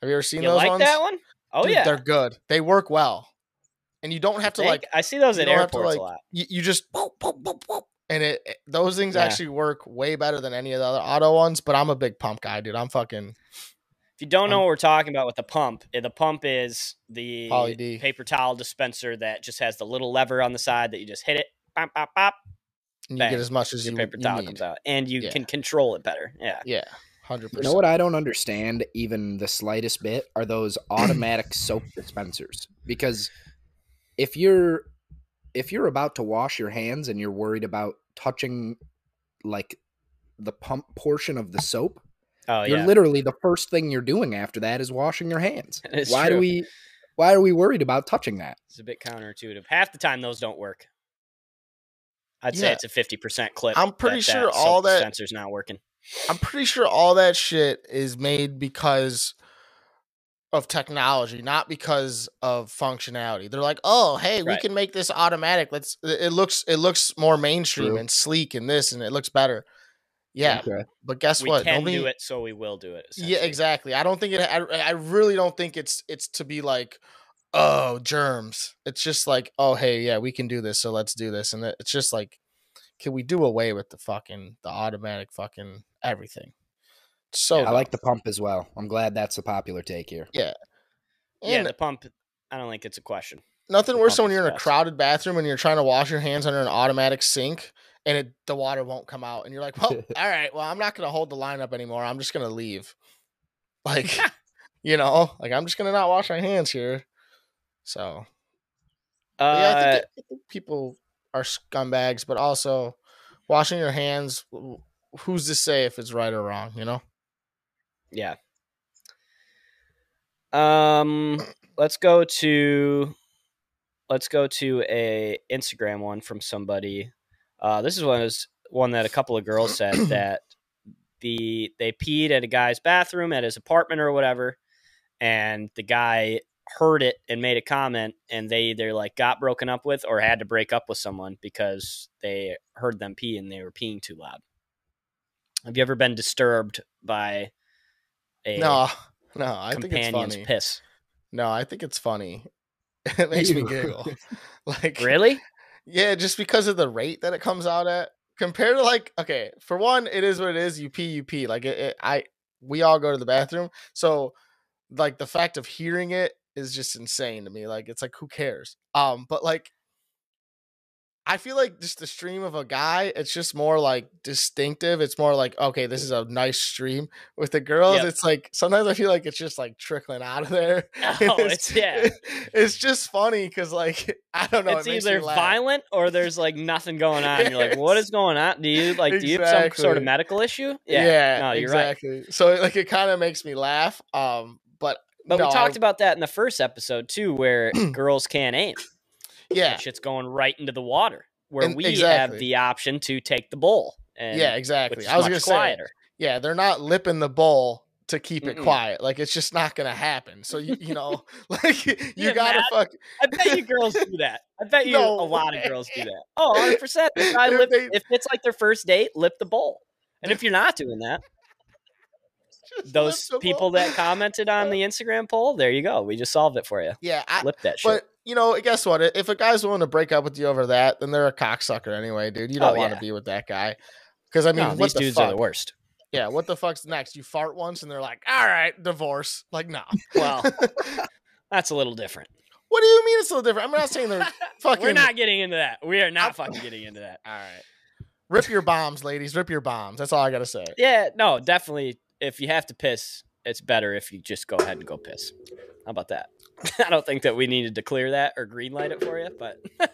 Have you ever seen You those like ones? that one? Oh Dude, yeah, they're good. They work well, and you don't have to Think? like I see those at to, airports like, a lot. you, you just boop, boop, boop, boop, and it, it- those things Yeah. actually work way better than any of the other auto ones. But I'm a big pump guy, dude. I'm fucking If you don't know Um, what we're talking about with the pump, eh, the pump is the paper towel dispenser that just has the little lever on the side that you just hit it, pop, pop, pop, and you Bang. get as much as your you, paper you towel need. comes out, and you Yeah. can control it better. Yeah, Yeah, 100%. You percent. know what I don't understand even the slightest bit are those automatic soap dispensers because if you're if you're about to wash your hands and you're worried about touching like the pump portion of the soap Oh You're yeah, literally the first thing you're doing after that is washing your hands. It's why do we why are we worried about touching that? it's a bit counterintuitive. Half the time those don't work. I'd say it's a fifty percent clip. I'm pretty that sure that all that- sensor's not working. I'm pretty sure all that shit is made because of technology, not because of functionality. They're like, "Oh, hey, we can make this automatic. Let's it looks it looks more mainstream True. and sleek and this and it looks better." Yeah, Okay. but guess we what? can Nobody do it, so we will do it. Yeah, exactly. I don't think it I, I really don't think it's it's to be like, "Oh, germs." It's just like, "Oh, hey, yeah, we can do this, so let's do this." And it's just like can we do away with the fucking the automatic fucking everything? So I like the pump as well. I'm glad that's a popular take here. Yeah, and the pump. I don't think it's a question. nothing the worse than when you're in a best. crowded bathroom and you're trying to wash your hands under an automatic sink and it the water won't come out and you're like, well, all right, well, I'm not gonna hold the line up anymore. I'm just gonna leave. Like, you know, like I'm just gonna not wash my hands here. So Uh, yeah, I think, I think people are scumbags, but also washing your hands. Who's to say if it's right or wrong? You know. Yeah. Um, let's go to let's go to a Instagram one from somebody. Uh, this is one is one that a couple of girls said that the they peed at a guy's bathroom at his apartment or whatever, and the guy heard it and made a comment, and they either like got broken up with or had to break up with someone because they heard them pee and they were peeing too loud. Have you ever been disturbed by a No, no, I think it's funny. piss. No, I think it's funny. It makes me giggle. Like Really? Yeah, just because of the rate that it comes out at compared to like okay, for one, it is what it is. You pee, you pee. Like it, it I we all go to the bathroom, so like the fact of hearing it is just insane to me. Like it's like who cares? Um, but like I feel like just the stream of a guy, it's just more like distinctive. It's more like okay, this is a nice stream. With the girls, Yep. it's like sometimes I feel like it's just like trickling out of there. Oh, it's yeah. it's just funny because like I don't know. it's it either violent or there's like nothing going on. You're like, what is going on? Do you like do you have some sort of medical issue? Yeah, no, you're right. exactly. So like it kind of makes me laugh. Um, but no, we talked about that in the first episode too, where girls can't aim. yeah, That shit's going right into the water. Where And- we have the option to take the bowl. And, yeah, exactly. I was gonna quieter. say, yeah, they're not lipping the bowl to keep it Mm-mm. quiet. Like it's just not gonna happen. So you you know, like you You gotta fuck. I bet you girls do that. I bet you No a lot of girls do that. Oh, 100 percent. If If they- if it's like their first date, lip the bowl. And if you're not doing that, those people that commented on the Instagram poll, there you go. We just solved it for you. yeah, I, Lip that shit. but you know, guess what? If a guy's willing to break up with you over that, then they're a cocksucker anyway, dude. You don't Oh, want to yeah. be with that guy. Because I mean, no, these the dudes fuck? are the worst. Yeah, what the fuck's next? You fart once and they're like, "All right, divorce." Like, no. Well, That's a little different. what do you mean it's a little different? I'm not saying they're fucking. We're not getting into that. We are not fucking getting into that. All right. Rip your bombs, ladies. Rip your bombs. That's all I gotta say. Yeah, no, definitely. If you have to piss, it's better if you just go ahead and go piss. How about that? I don't think that we needed to clear that or green light it for you, but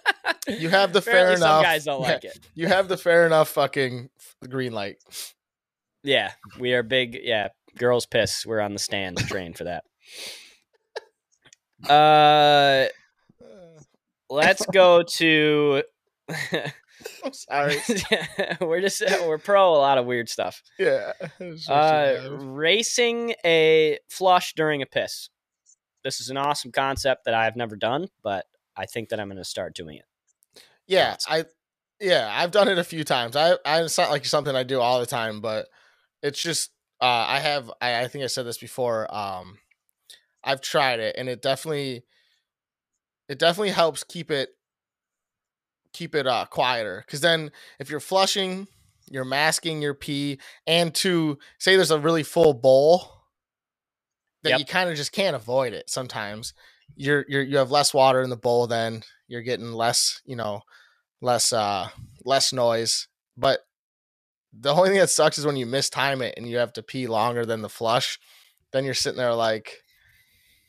You have the fair apparently some enough. guys don't yeah, like it. You have the fair enough fucking green light. Yeah, we are big. Yeah, girls piss. We're on the stand trained for that. Uh, let's go to. I'm sorry. we're just we're pro a lot of weird stuff. Yeah. Uh, racing a flush during a piss. This is an awesome concept that I've never done, but I think that I'm going to start doing it. yeah. I yeah, I've done it a few times. I, I it's not like something I do all the time, but it's just uh I have I, I think I said this before. Um I've tried it and it definitely it definitely helps keep it keep it uh quieter because then if you're flushing you're masking your pee and to say there's a really full bowl that Yep. you kind of just can't avoid it sometimes you're you're you have less water in the bowl then you're getting less you know less uh less noise but the only thing that sucks is when you mistime it and you have to pee longer than the flush then you're sitting there like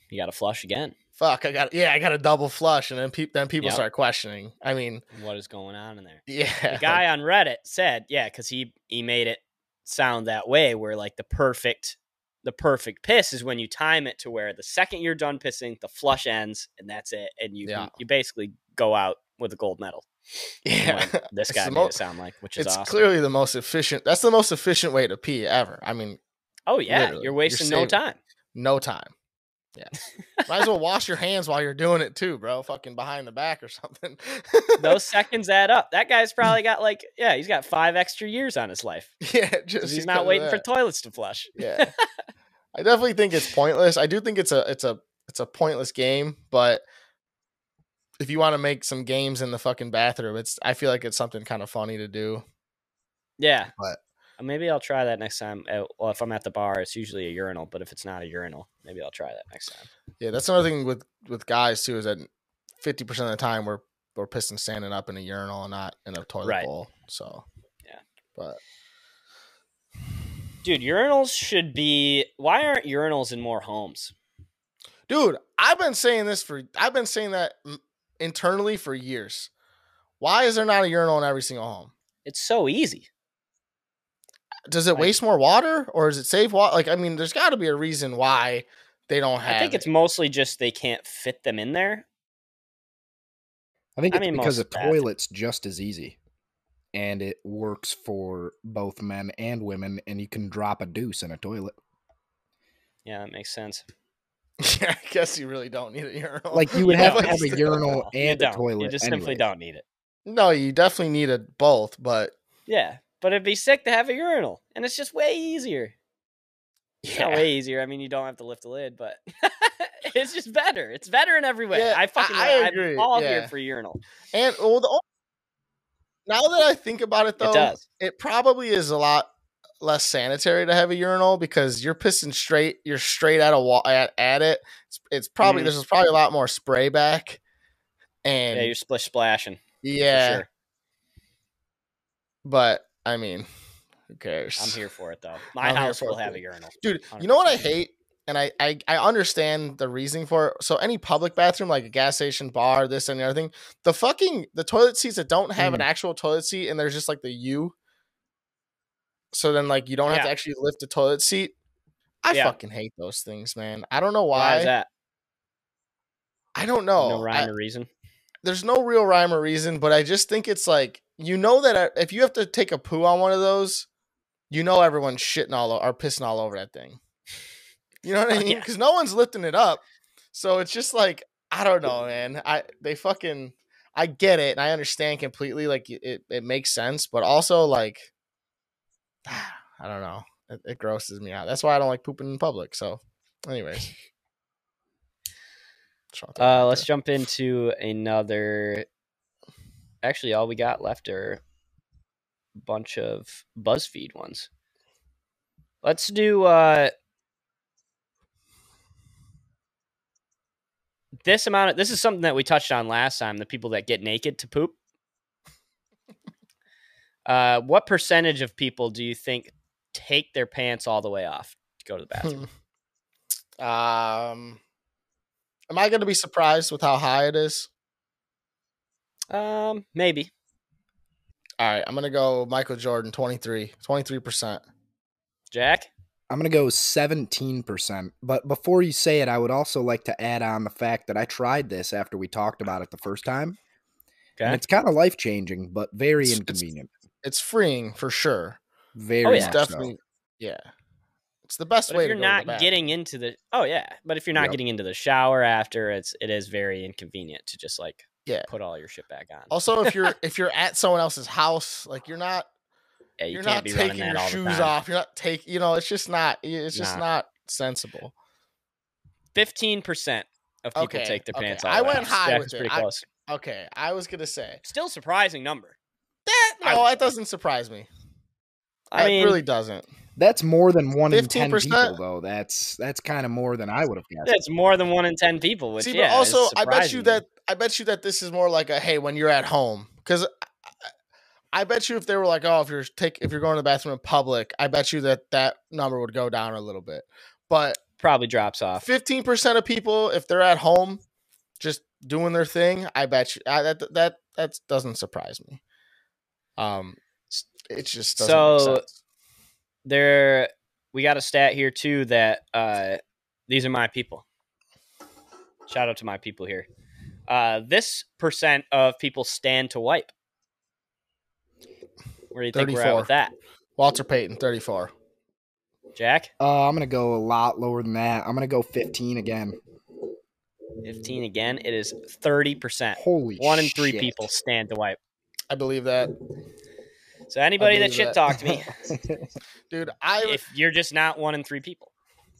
You got to flush again. Fuck i got yeah i got a double flush and then people then people Yep. start questioning i mean What is going on in there? yeah The guy on Reddit said, yeah, because he he made it sound that way where like the perfect the perfect piss is when you time it to where the second you're done pissing, the flush ends and that's it. And you Yeah. you basically go out with a gold medal. Yeah, This guy made mo- it sound like, which is it's awesome. clearly the most efficient. That's the most efficient way to pee ever. I mean, oh yeah. literally, You're you're wasting no time. no time. Yeah, might as well wash your hands while you're doing it too, bro. Fucking behind the back or something. Those seconds add up. That guy's probably got like, yeah, he's got five extra years on his life. Yeah, just he's not waiting for toilets to flush. yeah, I definitely think it's pointless. I do think it's a it's a it's a pointless game, but if you want to make some games in the fucking bathroom, it's I feel like it's something kind of funny to do. Yeah. But- Maybe I'll try that next time. Uh, Well, if I'm at the bar, it's usually a urinal, but if it's not a urinal, maybe I'll try that next time. Yeah, that's another thing with with guys too is that fifty percent of the time we're we're pissing standing up in a urinal and not in a toilet Right. bowl. So Yeah. but Dude, urinals should be. Why aren't urinals in more homes? dude, I've been saying this for I've been saying that internally for years. Why is there not a urinal in every single home? It's so easy. Does it Like- waste more water or is it save water? Like, I mean, there's got to be a reason why they don't have. I think it. it's mostly just they can't fit them in there. I think I it's mean, because a most bathrooms- toilet's just as easy, and it works for both men and women, and you can drop a deuce in a toilet. Yeah, that makes sense. yeah, I guess you really don't need a urinal. Like you would You have to have a urinal and a toilet. You just simply don't need it. no, you definitely need it both, but Yeah, but it'd be sick to have a urinal, and it's just way easier. Yeah. way easier. I mean, you don't have to lift the lid, but it's just better. It's better in every way. Yeah, I fucking I- I I'm agree, all yeah. here for urinal. And well, the, now that I think about it, though, it it probably is a lot less sanitary to have a urinal because you're pissing straight. You're straight at a wall at, at it. It's, it's probably Mhm. there's probably a lot more spray back, and Yeah, you're splish splashing. yeah, sure. but I mean, who cares? I'm here for it though. My I'm house will have a urinal. dude. You know what I hate, and I, I I understand the reasoning for it. So any public bathroom, like a gas station, bar, this and the other thing, the fucking the toilet seats that don't have an mm. actual toilet seat, and there's just like the U. So then, like, you don't have to actually lift the toilet seat. I Yeah. fucking hate those things, man. I don't know Why why. is that? I don't know. no rhyme I- or reason. there's no real rhyme or reason, but I just think it's like you know that uh, if you have to take a poo on one of those, you know everyone's shitting all or pissing all over that thing. You know what I Oh, mean? yeah. Because no one's lifting it up, so it's just like I don't know, man. I they fucking I get it and I understand completely. Like it it, makes sense, but also like I don't know. It, it grosses me out. That's why I don't like pooping in public. So, anyways. Just wanna throw that Uh, let's there. jump into another. Actually, all we got left are a bunch of BuzzFeed ones. Let's do uh, this amount. Of, this is something that we touched on last time. The people that get naked to poop. Uh, what percentage of people do you think take their pants all the way off to go to the bathroom? Um, am I going to be surprised with how high it is? Um, maybe. All right, I'm going to go Michael Jordan, 23, 23%. Jack. I'm gonna go 17%. But before you say it, I would also like to add on the fact that I tried this after we talked about it the first time. And it's kind of life changing, but very It's- it's- inconvenient. It's freeing for sure. Very Oh, yeah. It's so. definitely, yeah. It's the best But way if you're to go to the not getting into the oh yeah, but if you're not Yep. getting into the shower after, it's it is very inconvenient to just like Yeah. put all your shit back on. Also, if you're if you're at someone else's house, like you're not yeah, you you're can't not be taking your shoes off. You're not take. You know, it's just not. It's just not sensible. Fifteen percent of people Okay, take their okay. pants off. I went high Jack's with it. Pretty I- Okay, I was gonna say Still surprising number. that. No, would that doesn't surprise me. I it mean, really doesn't. That's more than one in ten 15%? people, though. That's that's kind of more than I would have guessed. it's more than one in ten people. Which See, yeah, also, is I bet you that I bet you that this is more like a hey when you're at home because I bet you if they were like oh if you're take if you're going to the bathroom in public, I bet you that that number would go down a little bit. But probably drops off. fifteen percent of people, if they're at home, just doing their thing, I bet you I, that that that doesn't surprise me. Um, it just So- there we got a stat here too that uh, these are my people. Shout out to my people here. Uh, this percent of people stand to wipe. Where do you think we're at 34. with that, Walter Payton, 34. Jack? Uh, I'm gonna go a lot lower than that. I'm gonna go 15 again. Fifteen again. It is thirty percent. Holy One in three shit. people stand to wipe. I believe that. So anybody that shit that. talk to me, Dude, I if you're just not one in three people.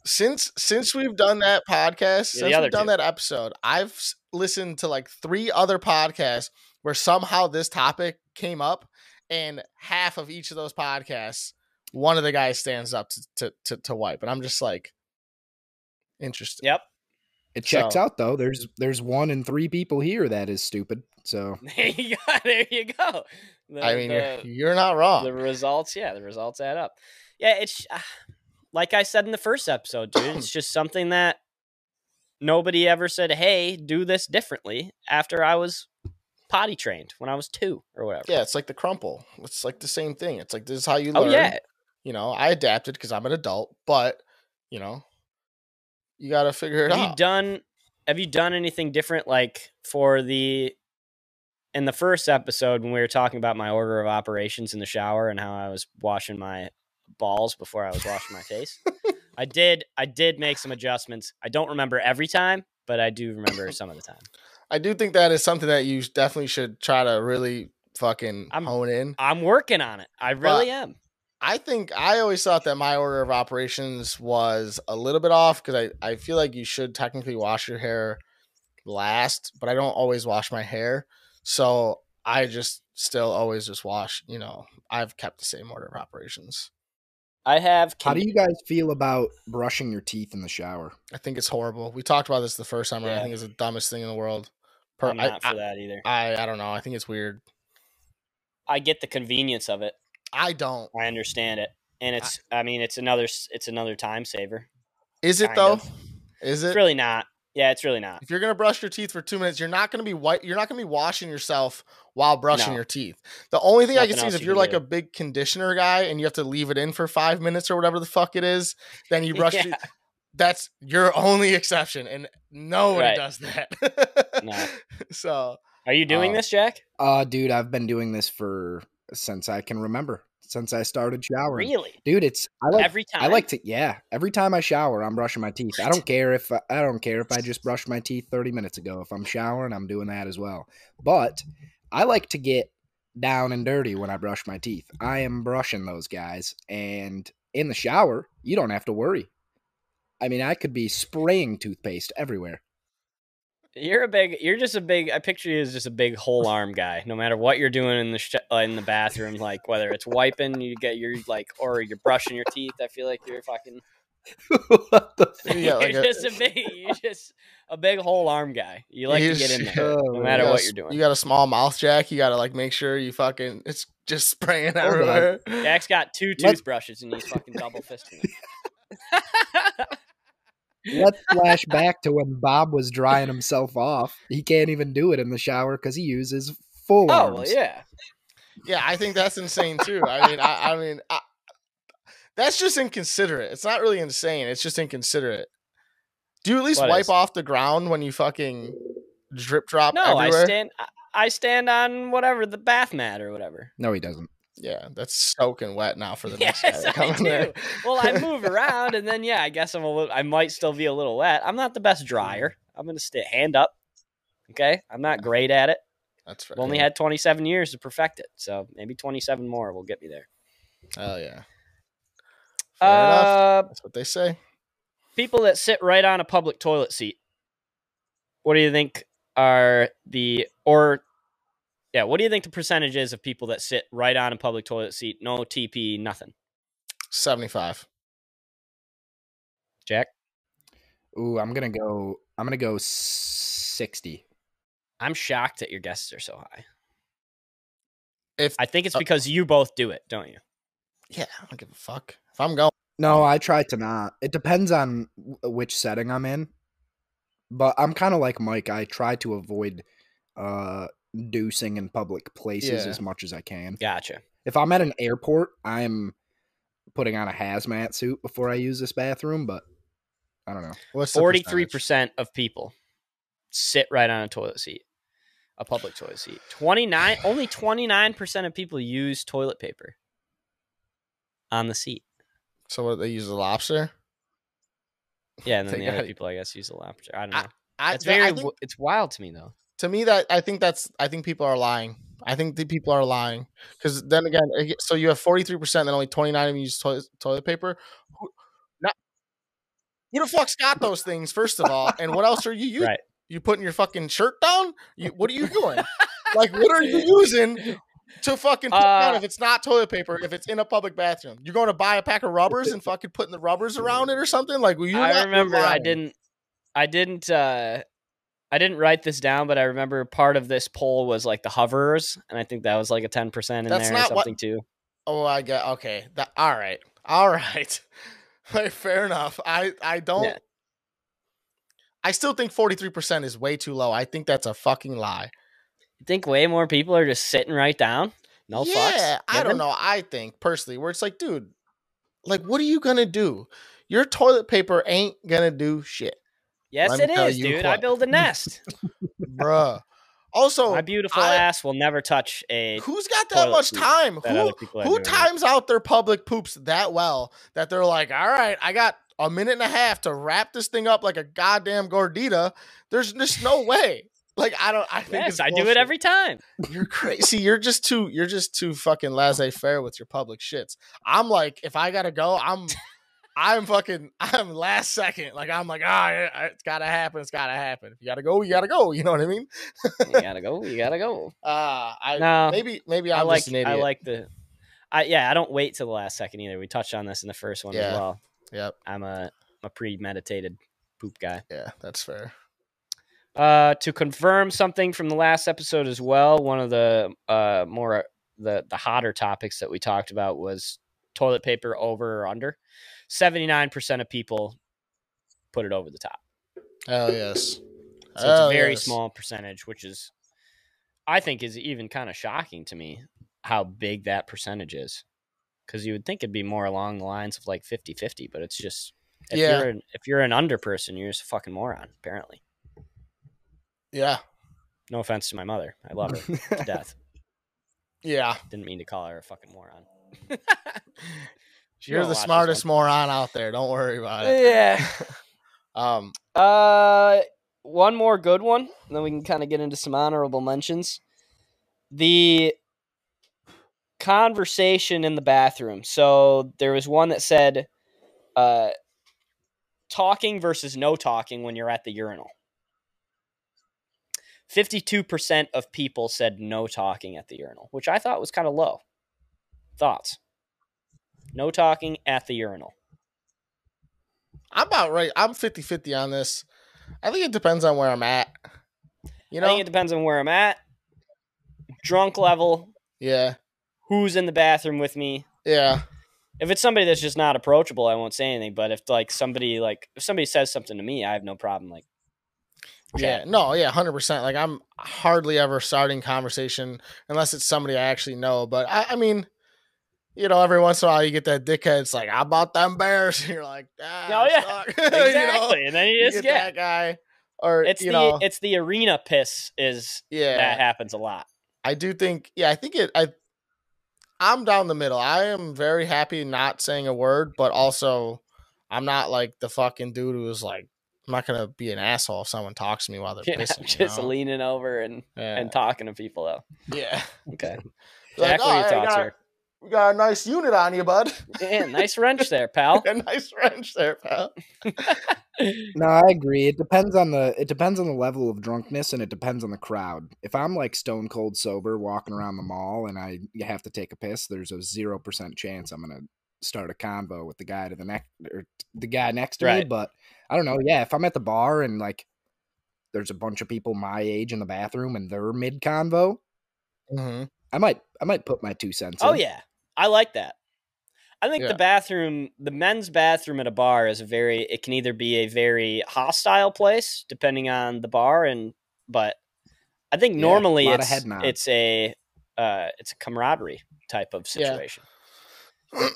Since since we've done that podcast, Yeah, since we've done two. that episode, I've listened to like three other podcasts where somehow this topic came up, and half of each of those podcasts, one of the guys stands up to to to, to wipe, and I'm just like, interesting. Yep. It checks So- out though. There's there's one in three people here that is stupid. So There you go. There you go. The- I mean, the- you're, you're not wrong. the results yeah the results add up yeah it's uh, like i said in the first episode dude it's just something that nobody ever said hey do this differently after i was potty trained when i was two or whatever yeah, it's like the crumple. It's like the same thing. It's like this is how you learn. oh yeah You know, I adapted because I'm an adult, but you know, you got to figure it have you out. done have you done anything different like for the in the first episode when we were talking about my order of operations in the shower and how i was washing my balls before i was washing my face i did i did make some adjustments i don't remember every time but i do remember some of the time I do think that is something that you definitely should try to really fucking I'm- hone in. i'm working on it i really am I think I always thought that my order of operations was a little bit off because I, I feel like you should technically wash your hair last, but I don't always wash my hair. So I just still always just wash, you know, I've kept the same order of operations. I have how do you guys feel about brushing your teeth in the shower? I think it's horrible. We talked about this the first time, and I think it's the dumbest thing in the world. Per- i'm I, not for that either I, I, I don't know. I think it's weird. i get the convenience of it I don't. i understand it and it's i mean it's another it's another time saver Is it though? of. Is it? it's really not yeah it's really not If you're gonna brush your teeth for two minutes, you're not gonna be white. You're not gonna be washing yourself while brushing No. your teeth. The only thing I can see is if you you're like do. a big conditioner guy and you have to leave it in for five minutes or whatever the fuck it is, then you brush. Yeah. teeth. That's your only exception, and nobody Right. does that. No. So Are you doing Uh, this, Jack? Uh dude, I've been doing this for since I can remember. Since I started showering. Really? Dude, it's I like Every time? I like to yeah. Every time I shower, I'm brushing my teeth. I don't care if I, I don't care if I just brushed my teeth 30 minutes ago. If I'm showering, I'm doing that as well. But I like to get down and dirty when I brush my teeth. I am brushing those guys, and in the shower, you don't have to worry. I mean, I could be spraying toothpaste everywhere. You're a big. You're just a big. I picture you as just a big whole arm guy. No matter what you're doing in the sh- uh, in the bathroom, like whether it's wiping, you get your like, or you're brushing your teeth. I feel like you're fucking. what the You got, like, you're a- just a big. You're just a big whole arm guy. You like to get in there, Oh, no matter what you're doing. You got a small mouth, Jack. You got to like make sure you fucking it's just spraying on. everywhere. Jack's got two toothbrushes and he's fucking double fisting. Let's flash back to when Bob was drying himself off. He can't even do it in the shower because he uses full oh arms. well, yeah. Yeah, I think that's insane too. I mean, I, I mean, I, that's just inconsiderate. It's not really insane. It's just inconsiderate. Do you at least What wipe is? off the ground when you fucking drip drop No, I stand. I- I stand on whatever the bath mat or whatever. No, he doesn't. Yeah, that's soaking wet now for the next Yes, guy I coming there. Well, I move around, and then yeah, I guess I'm a little. I might still be a little wet. I'm not the best dryer. I'm gonna stay hand up. Okay, I'm not great at it. That's fair. I've only had 27 years to perfect it, so maybe 27 more will get me there. Oh yeah. Fair enough. Uh, That's what they say. people that sit right on a public toilet seat. What do you think are the or yeah? What do you think the percentage is of people that sit right on a public toilet seat? No TP, nothing. Seventy-five. Jack, Ooh, I'm gonna go. I'm gonna go sixty. I'm shocked that your guesses are so high. If I think it's Uh, because you both do it, don't you? yeah, I don't give a fuck. If I'm going, No, I try to not. It depends on which setting I'm in. But I'm kind of like Mike. I try to avoid uh deucing in public places Yeah. as much as I can. Gotcha. If I'm at an airport, I'm putting on a hazmat suit before I use this bathroom, but I don't know. What's the Forty-three percentage? percent of people sit right on a toilet seat, a public toilet seat. Twenty-nine, only twenty-nine percent of people use toilet paper on the seat. So what they use a lobster? Yeah, and then They the other got- people, I guess, use a lobster. I don't know. I, It's that- I very, think- it's wild to me though. To me that I think that's I think people are lying. I think the people are lying because then again, so you have forty three percent, then only twenty nine of you use toilet, toilet paper. Who, not, who the fuck's got those things? First of all, and what else are you using? Right. You putting your fucking shirt down? You, what are you doing? like, what are you using to fucking put down Uh, if it's not toilet paper? If it's in a public bathroom, you're going to buy a pack of rubbers and fucking putting the rubbers around it or something? Like, you I remember I didn't I didn't uh I didn't write this down, but I remember part of this poll was like the hovers, and I think that was like a ten percent in That's there or not what- something too. Oh, I get okay. That all right, all right. like, fair enough. I I don't. Yeah. I still think forty three percent is way too low. I think that's a fucking lie. You think way more people are just sitting right down? No fucks. yeah, I don't know. I think personally, where it's like, dude, like, what are you gonna do? Your toilet paper ain't gonna do shit, Yes, it is, it me tell is, you dude. I build a nest. bruh. Also, My beautiful I- ass will never touch a. who's got that much time? that Who other people are who times out their public poops that well that they're like, all right, I got a minute and a half to wrap this thing up like a goddamn gordita. There's just no way. Like I don't. I think Yes, I do it every time. You're crazy. You're just too. You're just too fucking laissez faire with your public shits. I'm like, if I gotta go, I'm. I'm fucking. I'm last second. Like I'm like, ah, yeah, it's gotta happen. It's gotta happen. If you gotta go, you gotta go. You know what I mean? You gotta go. You gotta go. Uh I No, maybe maybe I'm I like. just an idiot. I like the. I yeah. I don't wait till the last second either. We touched on this in the first one Yeah. as well. Yep. I'm a a premeditated poop guy. Yeah, that's fair. Uh, to confirm something from the last episode as well, one of the uh more the the hotter topics that we talked about was toilet paper over or under. Seventy nine percent of people put it over the top, Oh, yes. so it's a very yes. small percentage, which is, I think, is even kind of shocking to me how big that percentage is. Because you would think it'd be more along the lines of like 50-50, but it's just if Yeah. you're an, if you're an under person, you're just a fucking moron. Apparently, Yeah. no offense to my mother, I love her to death. Yeah. Didn't mean to call her a fucking moron. She You're the smartest moron out there. Don't worry about it. Yeah. Um. Uh, one more good one, and then we can kind of get into some honorable mentions. The conversation in the bathroom. So there was one that said, uh, talking versus no talking when you're at the urinal. 52% of people said no talking at the urinal, which I thought was kind of low. Thoughts? No talking at the urinal. I'm about right. I'm 50 50 on this. I think it depends on where I'm at. You I know? think it depends on where I'm at, drunk level, yeah. who's in the bathroom with me. Yeah. If it's somebody that's just not approachable, I won't say anything. But if like somebody like if somebody says something to me, I have no problem like Yeah. No, yeah, 100%. Like, I'm hardly ever starting conversation unless it's somebody I actually know. But I, I mean, you know, every once in a while you get that dickhead. It's like, I bought them bears? And you're like, ah, Oh, yeah. exactly, you know, and then you you just get get that guy. Or, it's you the know, it's the arena piss is yeah. that happens a lot. I do think, yeah, I think it. I, I'm down the middle. I am very happy not saying a word, but also, I'm not like the fucking dude who's like, I'm not gonna be an asshole if someone talks to me while they're Yeah, pissing. you just know? leaning over and yeah. and talking to people though. yeah. Okay, Like, Jack, what are your "Oh, thoughts here? We got a nice unit on you, bud. Yeah, nice wrench there, pal. a nice wrench there, pal. No, I agree. It depends on the it depends on the level of drunkenness and it depends on the crowd. If I'm like stone cold sober walking around the mall and I have to take a piss, there's a zero percent chance I'm gonna start a convo with the guy to the next or the guy next to me. But I don't know. Yeah, if I'm at the bar and like there's a bunch of people my age in the bathroom and they're mid convo, Mm-hmm. I might I might put my two cents. In. Oh in. yeah, I like that. I think Yeah. the bathroom, the men's bathroom at a bar is a very. It can either be a very hostile place depending on the bar, and but I think Yeah, normally it's it's a uh, it's a camaraderie type of Yeah. situation.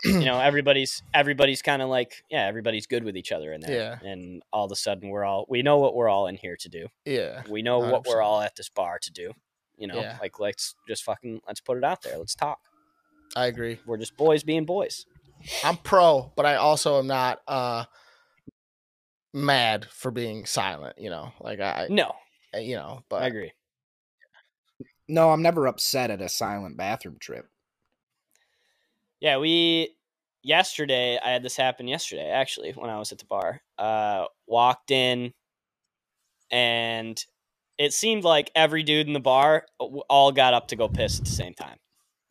you know everybody's everybody's kind of like yeah everybody's good with each other in there Yeah. and all of a sudden we're all we know what we're all in here to do yeah. we know what we're all at this bar to do you know Yeah. like let's just fucking let's put it out there let's talk I agree. we're just boys being boys I'm pro, but I also am not uh mad for being silent, you know. Like I no you know, but i agree No, I'm never upset at a silent bathroom trip. yeah we yesterday i had this happen yesterday actually when i was at the bar uh walked in and it seemed like every dude in the bar all got up to go piss at the same time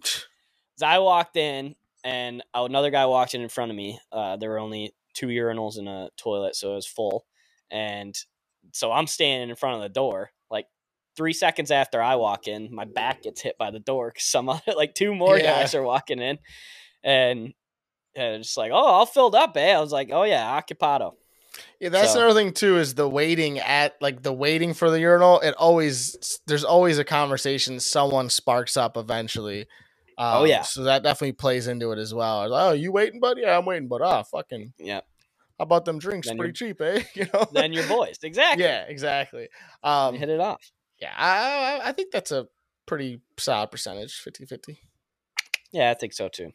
So I walked in, and another guy walked in in front of me. Uh, there were only two urinals in a toilet, so it was full. And so I'm standing in front of the door. Like three seconds after I walk in, my back gets hit by the door because some other, like two more Yeah. guys are walking in, and and it's like, oh, all filled up, eh? I was like, oh yeah, occupado. Yeah, that's So- another thing too is the waiting at like the waiting for the urinal. It always there's always a conversation someone sparks up eventually. Um, Oh, yeah. so that definitely plays into it as well. Like, oh, you waiting, buddy? Yeah, I'm waiting, but ah, fucking, Yeah, how about them drinks? Then Pretty cheap, eh? You know. then you're boys, exactly. yeah, exactly. Um, hit it off. yeah, I, I- think that's a pretty solid percentage, 50-50. Yeah, I think so too.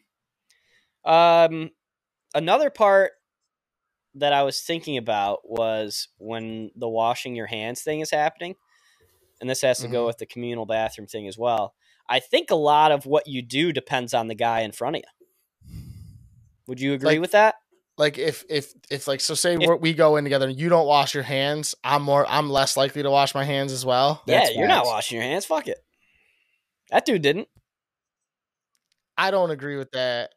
Um, another part that I was thinking about was when the washing your hands thing is happening, and this has to go Mhm. with the communal bathroom thing as well. I think a lot of what you do depends on the guy in front of you. Would you agree Like- with that? Like if if if like so say If- we're, go in together and you don't wash your hands, I'm more I'm less likely to wash my hands as well. That's yeah, you're not washing your hands. Fuck it. That dude didn't. I don't agree with that.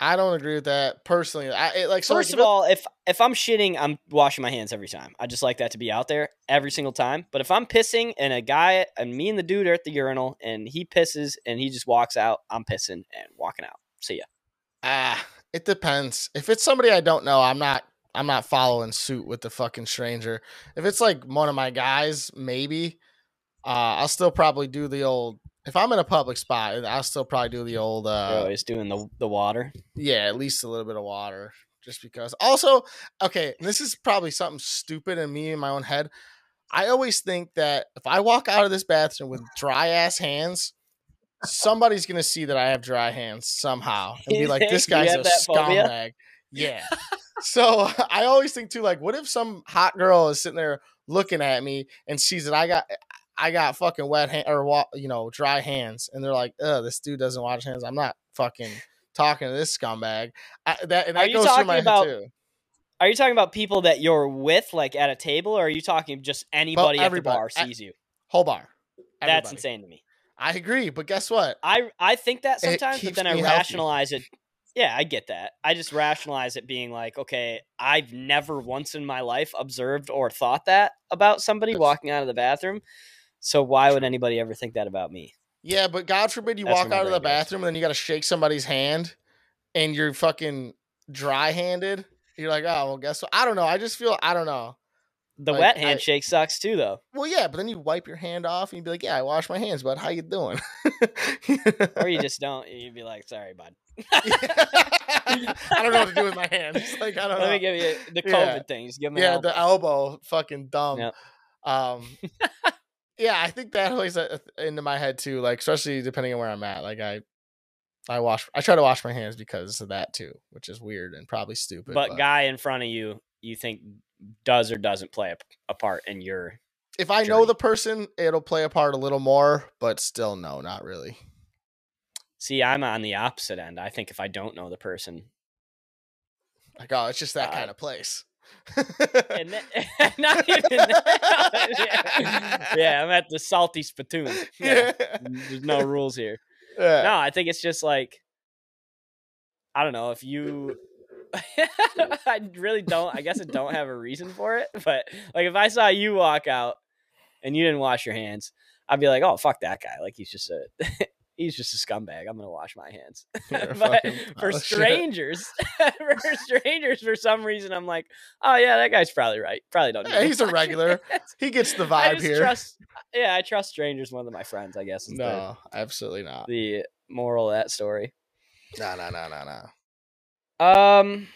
I don't agree with that personally. I it, like so like, First if of all, if if I'm shitting, I'm washing my hands every time. I just like that to be out there every single time. But if I'm pissing and a guy and me and the dude are at the urinal and he pisses and he just walks out, I'm pissing and walking out. See ya. ah, it depends. If it's somebody I don't know, I'm not I'm not following suit with the fucking stranger. If it's like one of my guys, maybe uh I'll still probably do the old if I'm in a public spot, I'll still probably do the old You're uh always doing the the water. yeah, at least a little bit of water just because. Also, okay, this is probably something stupid in me in my own head. I always think that if I walk out of this bathroom with dry ass hands, somebody's gonna see that I have dry hands somehow and be like, "This guy's a that phobia? scumbag." Yeah. so I always think too, like, what if some hot girl is sitting there looking at me and sees that I got. I got fucking wet hand or you know dry hands, and they're like, "Ugh, this dude doesn't wash hands." I'm not fucking talking to this scumbag. I, that and Are that you goes through talking my about head too. Are you talking about people that you're with, like at a table, or are you talking just anybody at the bar sees you? Whole bar. That's insane to me. I agree, but guess what? I I think that sometimes, but then I me healthy. rationalize it. Yeah, I get that. I just rationalize it being like, okay, I've never once in my life observed or thought that about somebody walking out of the bathroom. So why would anybody ever think that about me? Yeah, but God forbid you That's walk out of the goes. bathroom and then you got to shake somebody's hand, and you're fucking dry handed. You're like, oh well, guess what? I don't know. I just feel I don't know. The Like, wet I- handshake sucks too, though. Well, yeah, but then you wipe your hand off and you'd be like, yeah, I wash my hands, bud. How you doing? Or you just don't. You'd be like, sorry, bud. I don't know what to do with my hands. Like I don't Let know. me give you the COVID Yeah. thing. Just give me yeah, the elbow, fucking dumb. Yep. Um, yeah, I think that always uh, into my head too. Like, especially depending on where I'm at. Like, I, I wash, I try to wash my hands because of that too, which is weird and probably stupid. but guy in front of you, you think does or doesn't play a, a part in your. if I know the person, it'll play a part a little more, but still, no, not really. See, I'm on the opposite end. I think if I don't know the person, Like, oh, it's just that Uh, kind of place. And then, not even that. yeah. yeah, I'm at the salty spittoon. Yeah. yeah. There's no rules here. Yeah. No, I think it's just like I don't know if you. I really don't. I guess I don't have a reason for it, but like if I saw you walk out and you didn't wash your hands, I'd be like, "Oh, fuck that guy! Like he's just a he's just a scumbag. I'm gonna wash my hands." You're but for pile strangers, for strangers, for some reason, I'm like, "Oh yeah, that guy's probably right. Probably don't." Yeah, he's a regular. He gets the vibe here. trust. Yeah, I trust strangers more than my friends. I guess is the, no, absolutely not. the moral of that story. No, no, no, no, no. Um,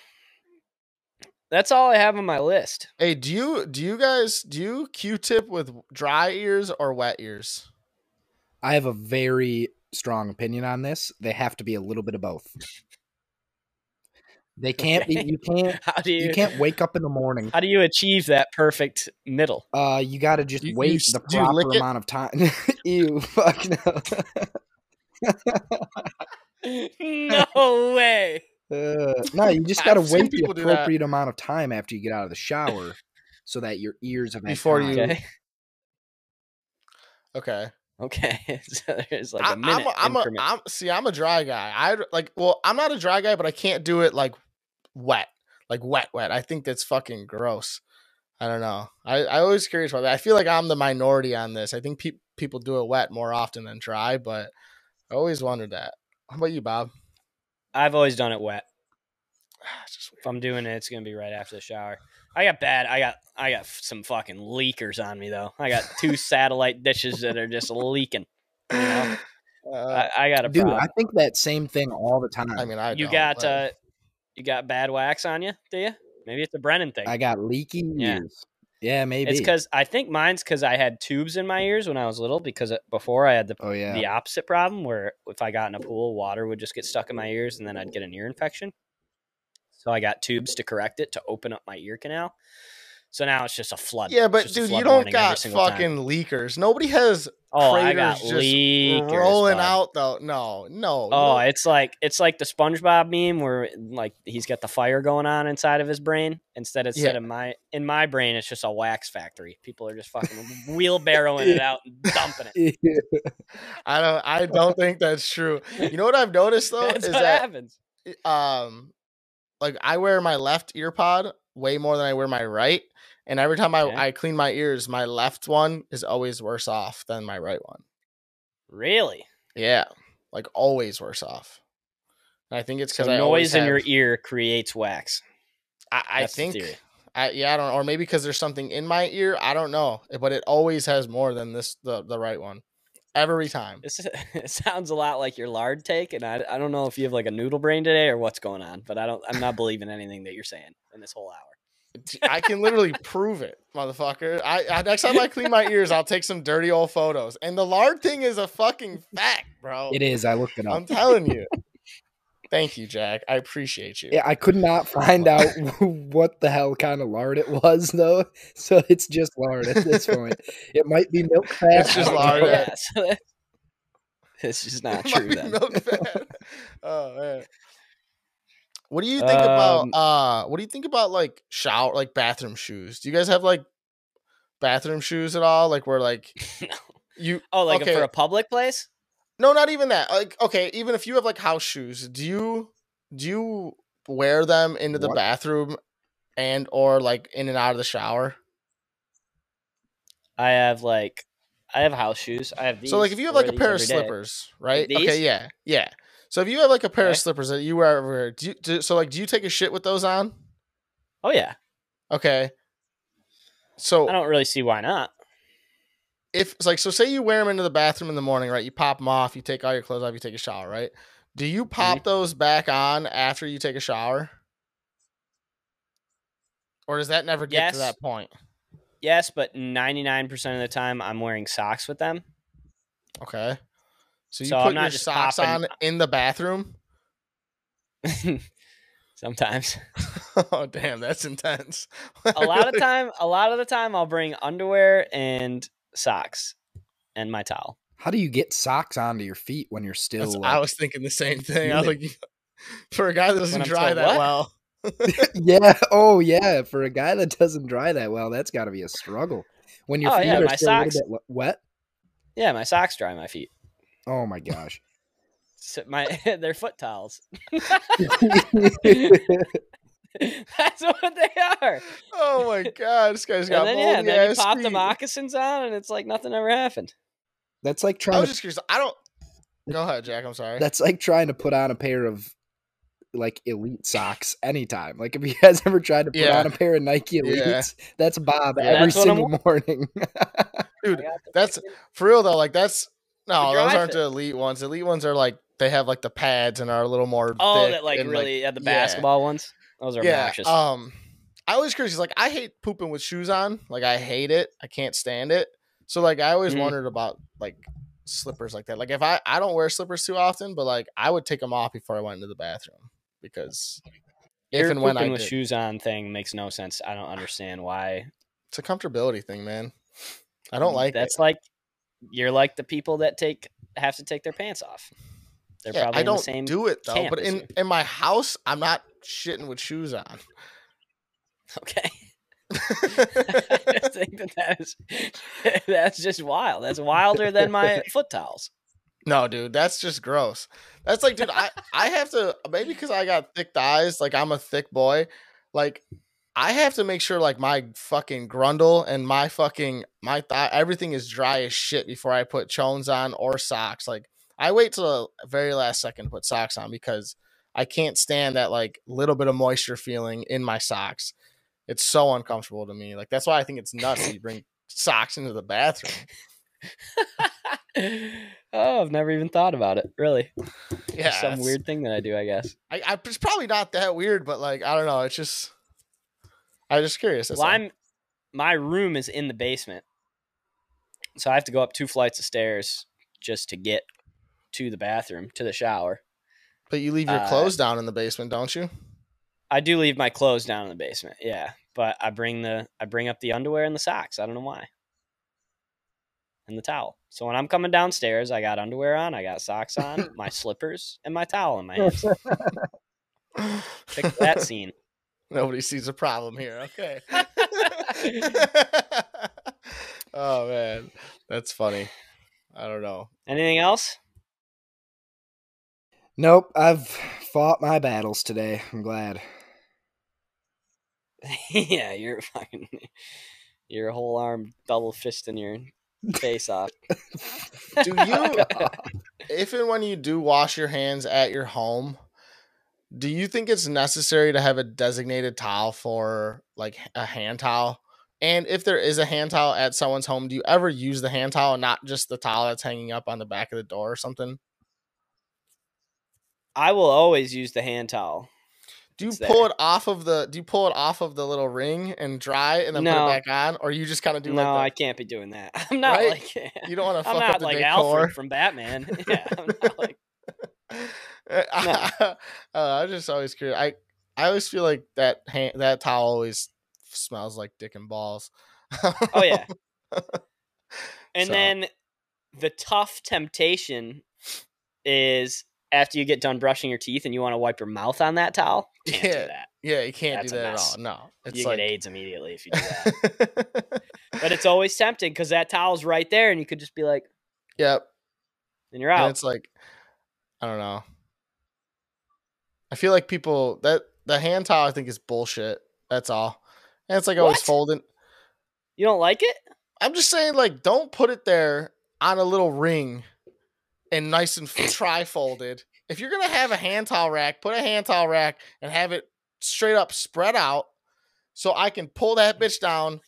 that's all I have on my list. Hey, do you do you guys do you Q-tip with dry ears or wet ears? I have a very strong opinion on this. They have to be a little bit of both. They can't Okay. be. You can't. How do you, You can't wake up in the morning. how do you achieve that perfect middle? Uh, you got to just You- wait the you lick proper it? amount of time. Ew, fuck no. no way. Uh, no, you just got to wait the people do that. appropriate amount of time after you get out of the shower, so that your ears have Before time. you- Okay. Okay. Okay. so there's like I, a am minute a, I'm a. I'm see, I'm a dry guy. I like, well, I'm not a dry guy, but I can't do it like wet, like wet, wet. I think that's fucking gross. I don't know. I I always curious about that. I feel like I'm the minority on this. I think pe- people do it wet more often than dry, but I always wondered that. How about you, Bob? I've always done it wet. Ah, just If I'm doing it, it's gonna be right after the shower. I got bad. I got I got some fucking leakers on me though. I got two satellite dishes that are just leaking. You know? Uh, I, I got a Dude, problem. I think that same thing all the time. I mean, I you don't, got but- uh, you got bad wax on you, do you? Maybe it's a Brennan thing. I got leaky Yeah. ears. Yeah, maybe. it's because I think mine's because I had tubes in my ears when I was little. Because before I had the oh yeah. the opposite problem where if I got in a pool, water would just get stuck in my ears and then I'd get an ear infection. So I got tubes to correct it to open up my ear canal. So now it's just a flood. yeah, but dude, you don't got single time. fucking leakers. Nobody has Oh, I got craters just leakers, rolling bud. out though. No, no. Oh, no. it's like it's like the SpongeBob meme where like he's got the fire going on inside of his brain. Instead, instead Yeah. of my in my brain, it's just a wax factory. People are just fucking wheelbarrowing it out and dumping it. I don't. I don't think that's true. You know what I've noticed though That's is what that happens. um, like I wear my left ear pod way more than I wear my right, and every time I Okay. I clean my ears, my left one is always worse off than my right one. Really? Yeah, like always worse off. And I think it's So because I always noise in your ear creates wax. I, I think. I, yeah, I don't, know. or maybe because there's something in my ear. I don't know, but it always has more than this the the right one, every time. This it sounds a lot like your lard take, and I, I don't know if you have like a noodle brain today or what's going on, but I don't I'm not believing anything that you're saying in this whole hour. I can literally prove it, motherfucker. I, I next time I clean my ears, I'll take some dirty old photos. And the lard thing is a fucking fact, bro. it is. I looked it up. I'm telling you. Thank you, Jack. I appreciate you. Yeah, I could not find out what the hell kind of lard it was though, so it's just lard at this point. It might be milk fat. It's just lard, know. yeah. Yeah, so that- it's just not It might true be then. milk fat. oh man. What do you think about Um, uh what do you think about like shower like bathroom shoes? Do you guys have like bathroom shoes at all? Like where like No. you Oh, like Okay. for a public place? No, not even that. Like, okay, even if you have like house shoes, do you do you wear them into the What? bathroom and or like in and out of the shower? I have like I have house shoes. I have these. so like if you have like a pair of every day. slippers, right? these? Okay, yeah. Yeah. So if you have like a pair of slippers that you wear everywhere, do you do, so like do you take a shit with those on? Oh yeah. Okay. So I don't really see why not. If it's like so say you wear them into the bathroom in the morning, right? You pop them off, you take all your clothes off, you take a shower, right? Do you pop mm-hmm. those back on after you take a shower? Or does that never get to that point? Yes, but 99% of the time I'm wearing socks with them. Okay. So you So put your socks popping- on in the bathroom? Sometimes. oh damn, that's intense. a lot of time a lot of the time I'll bring underwear and socks and my towel. How do you get socks onto your feet when you're still? Like- I was thinking the same thing. I was like, for a guy that doesn't I'm dry that what? well. yeah. Oh yeah. For a guy that doesn't dry that well, that's got to be a struggle. When your Oh, feet yeah, are my still a socks- little bit wet. Yeah, my socks dry my feet. Oh my gosh. So my they're foot towels. That's what they are. Oh my god, this guy's got And then yeah, moldy and then you ass pop the moccasins on and it's like nothing ever happened. that's like I trying was to. just curious. I don't. Go ahead, Jack. I'm sorry. That's like trying to put on a pair of like elite socks anytime. Like if you guys ever tried to put Yeah. on a pair of Nike Yeah. Elites, that's Bob Yeah. every That's single morning. Dude, that's for real though. Like that's no, those aren't fit. the elite ones. Elite ones are like they have like the pads and are a little more. Oh, thick that like and, really yeah, the yeah. basketball ones. Those are yeah. obnoxious. Um, I always curious. Like, I hate pooping with shoes on. Like, I hate it. I can't stand it. So, like, I always Mhm. wondered about like slippers like that. Like, if I I don't wear slippers too often, but like I would take them off before I went into the bathroom because if and when I pooping with did, shoes on thing makes no sense. I don't understand why. it's a comfortability thing, man. I don't like That's it. like you're like the people that take have to take their pants off. They're Yeah, probably I don't same. do it though. But in you. in my house, I'm not shitting with shoes on. Okay. I just think that that is that's just wild. That's wilder than my foot towels. No, dude, that's just gross. That's like, dude, I I have to maybe because I got thick thighs, like I'm a thick boy, like I have to make sure like my fucking grundle and my fucking my thigh everything is dry as shit before I put chones on or socks. Like I wait till the very last second to put socks on because I can't stand that like little bit of moisture feeling in my socks. It's so uncomfortable to me. Like that's why I think it's nuts that you bring socks into the bathroom. oh, I've never even thought about it. Really, Yeah, Just some weird thing that I do, I guess. I, I it's probably not that weird, but like I don't know. It's just I'm just curious. That's well, all. I'm my room is in the basement, so I have to go up two flights of stairs just to get to the bathroom to the shower. But you leave your uh, clothes down in the basement, don't you? I do leave my clothes down in the basement, yeah, but I bring the I bring up the underwear and the socks. I don't know why, and the towel. So when I'm coming downstairs, I got underwear on, I got socks on, my slippers, and my towel in my hands. Pick that scene. Nobody sees a problem here. Okay. oh man, that's funny. I don't know. Anything else? Nope, I've fought my battles today. I'm glad. yeah, you're fucking your whole arm double fisting your face off. Do you, if and when you do wash your hands at your home, do you think it's necessary to have a designated towel for like a hand towel? And if there is a hand towel at someone's home, do you ever use the hand towel and not just the towel that's hanging up on the back of the door or something? I will always use the hand towel. Do you It's pull there. it off of the do you pull it off of the little ring and dry and then put it back on? Or you just kind of do like no, I can't be doing that. I'm not Right? like? You don't want to I'm not the like decor. Alfred from Batman. Yeah, I'm not like uh, I'm just always curious. I I always feel like that hand, that towel always smells like dick and balls. oh yeah. And So- then the tough temptation is after you get done brushing your teeth and you want to wipe your mouth on that towel. Can't Yeah, do that. yeah, you can't That's do that at all. No, it's you like get AIDS immediately if you do that. but it's always tempting because that towel's right there, and you could just be like, yep. and you're And out. it's like I don't know. I feel like people that the hand towel I think is bullshit. That's all. And it's like always What? folding. You don't like it? I'm just saying, like, don't put it there on a little ring and nice and tri folded. If you're gonna have a hand towel rack, put a hand towel rack and have it straight up spread out so I can pull that bitch down,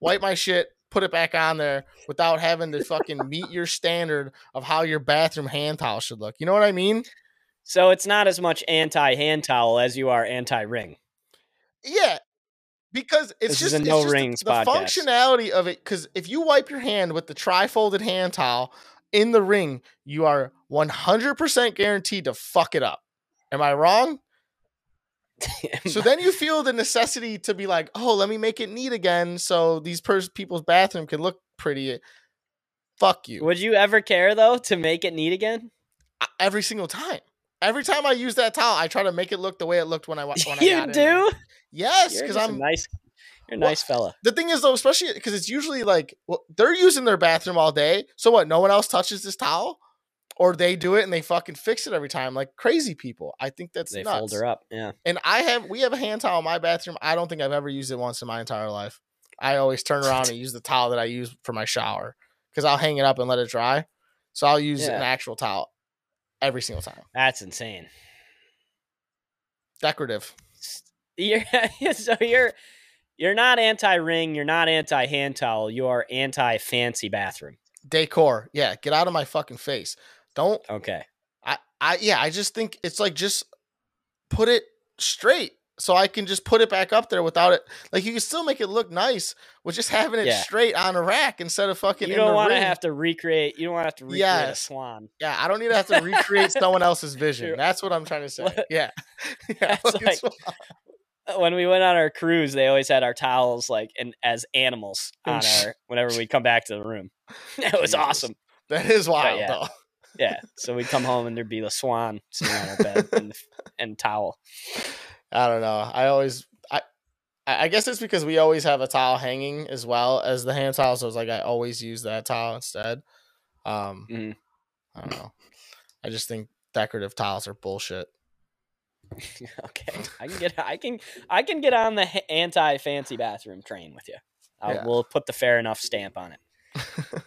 wipe my shit, put it back on there without having to fucking meet your standard of how your bathroom hand towel should look. You know what I mean? So it's not as much anti hand towel as you are anti ring. Yeah. Because it's This is just, a it's no just the- the, functionality of it. Because if you wipe your hand with the tri-folded hand towel in the ring, you are 100% guaranteed to fuck it up. Am I wrong? So then you feel the necessity to be like, oh, let me make it neat again, so these pers- people's bathroom can look pretty. Fuck you. Would you ever care though to make it neat again? Every single time. Every time I use that towel, I try to make it look the way it looked when I when I you got in there. do? Yes, because I'm nice. You're a Well, nice fella. the thing is though, especially because it's usually like well, they're using their bathroom all day. So what? No one else touches this towel, or they do it and they fucking fix it every time, like crazy people. I think that's They nuts. fold her up. Yeah. And I have we have a hand towel in my bathroom. I don't think I've ever used it once in my entire life. I always turn around and use the towel that I use for my shower because I'll hang it up and let it dry. So I'll use Yeah. an actual towel every single time. That's insane. Decorative. You're so you're you're not anti ring. You're not anti hand towel. You are anti fancy bathroom. Decor. Yeah, get out of my fucking face. Don't Okay. I, I yeah, I just think it's like just put it straight so I can just put it back up there without it. Like you can still make it look nice with just having it Yeah. straight on a rack instead of fucking. You in don't want to have to recreate. You don't want to have to recreate a Yes. swan. Yeah, I don't need to have to recreate someone else's vision. That's what I'm trying to say. Yeah, yeah. Like-. When we went on our cruise, they always had our towels like in, as animals on our whenever we come back to the room. It was Jesus. awesome. that is wild yeah. though. Yeah. So we'd come home and there'd be the swan sitting on our bed and, and towel. I don't know. I always I guess it's because we always have a towel hanging as well as the hand towel, so it's like I always use that towel instead. Um Mhm. I don't know. I just think decorative towels are bullshit. okay, I can get I can I can get on the anti fancy bathroom train with you. Yeah. We'll put the fair enough stamp on it.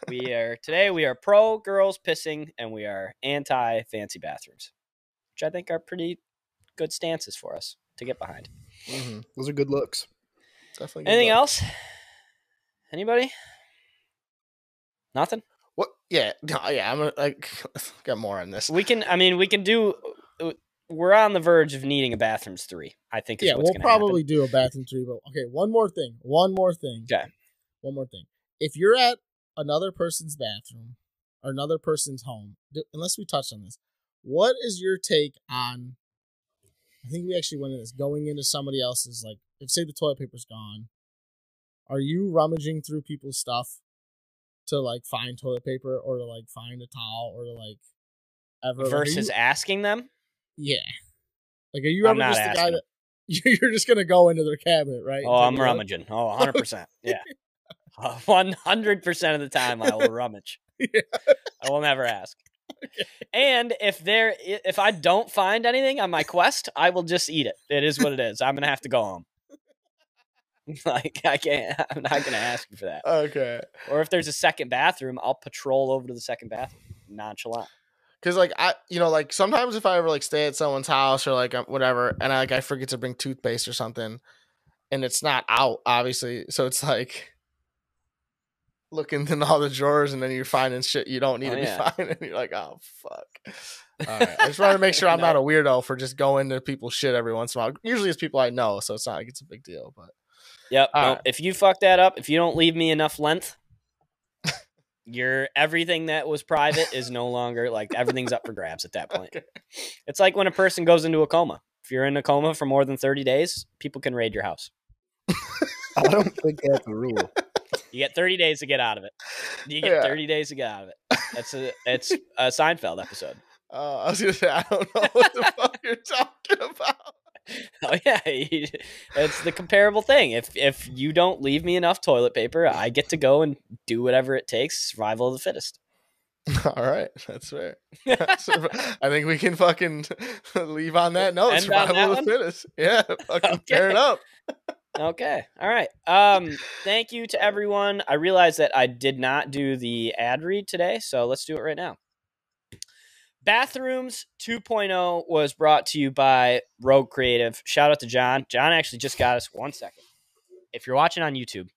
We are today we are pro girls pissing and we are anti fancy bathrooms, which I think are pretty good stances for us to get behind. Mhm. Those are good looks. Definitely. good Anything else? Anybody? Nothing. What? Yeah, no, yeah. I'm gonna like get more on this. We can. I mean, we can do. We're on the verge of needing a bathrooms three. I think. Is yeah, what's we'll gonna happen. probably do a bathroom three. But okay, one more thing. One more thing. Okay. One more thing. If you're at another person's bathroom or another person's home, unless we touched on this, what is your take on? I think we actually went into this going into somebody else's like if say the toilet paper's gone, are you rummaging through people's stuff to like find toilet paper or to like find a towel or to like ever versus asking them. Yeah. Like, are you I'm ever just the guy that you're just gonna go into their cabinet, right? Oh, I'm rummaging. Oh, 100 percent. Yeah. One hundred percent of the time, I will rummage. Yeah. I will never ask. And if there, if I don't find anything on my quest, I will just eat it. It is what it is. I'm gonna have to go home. Like I can't. I'm not gonna ask you for that. Okay. Or if there's a second bathroom, I'll patrol over to the second bathroom, nonchalant. Cause like I, you know, like sometimes if I ever like stay at someone's house or like whatever, and I like I forget to bring toothpaste or something, and it's not out, obviously, so it's like looking in all the drawers, and then you're finding shit you don't need Oh, to yeah. be finding. You're like, oh fuck. All right. I just want to make sure I'm not a weirdo for just going to people's shit every once in a while. Usually it's people I know, so it's not like it's a big deal. But Yep. No, right. If you fuck that up, if you don't leave me enough length, your everything that was private is no longer like everything's up for grabs at that point. Okay. It's like when a person goes into a coma. If you're in a coma for more than 30 days, people can raid your house. I don't think that's a rule. You get 30 days to get out of it. You get Yeah. 30 days to get out of it. That's a it's a Seinfeld episode. uh, I was gonna say I don't know what the fuck you're talking about. Oh yeah, it's the comparable thing. If if you don't leave me enough toilet paper, I get to go and do whatever it takes. Survival of the fittest. All right, that's fair. I think we can fucking leave on that note. End Survival that of the fittest. Yeah, fucking tear it Okay. up. Okay. All right. Um, thank you to everyone. I realized that I did not do the ad read today, so let's do it right now. Bathrooms 2.0 was brought to you by Rogue Creative. Shout out to John. John actually just got us one second. If you're watching on YouTube,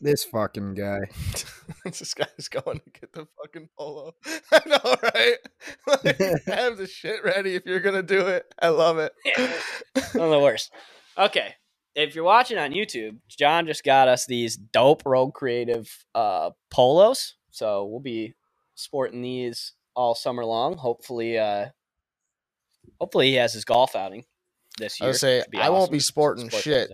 This fucking guy. this guy's going to get the fucking polo. I know, right? Like, have the shit ready if you're gonna do it. I love it. one of the worst. Okay. If you're watching on YouTube, John just got us these dope Rogue Creative uh, polos. So we'll be sporting these all summer long. Hopefully, uh, hopefully he has his golf outing this I year. would say I won't be sporting Sport shit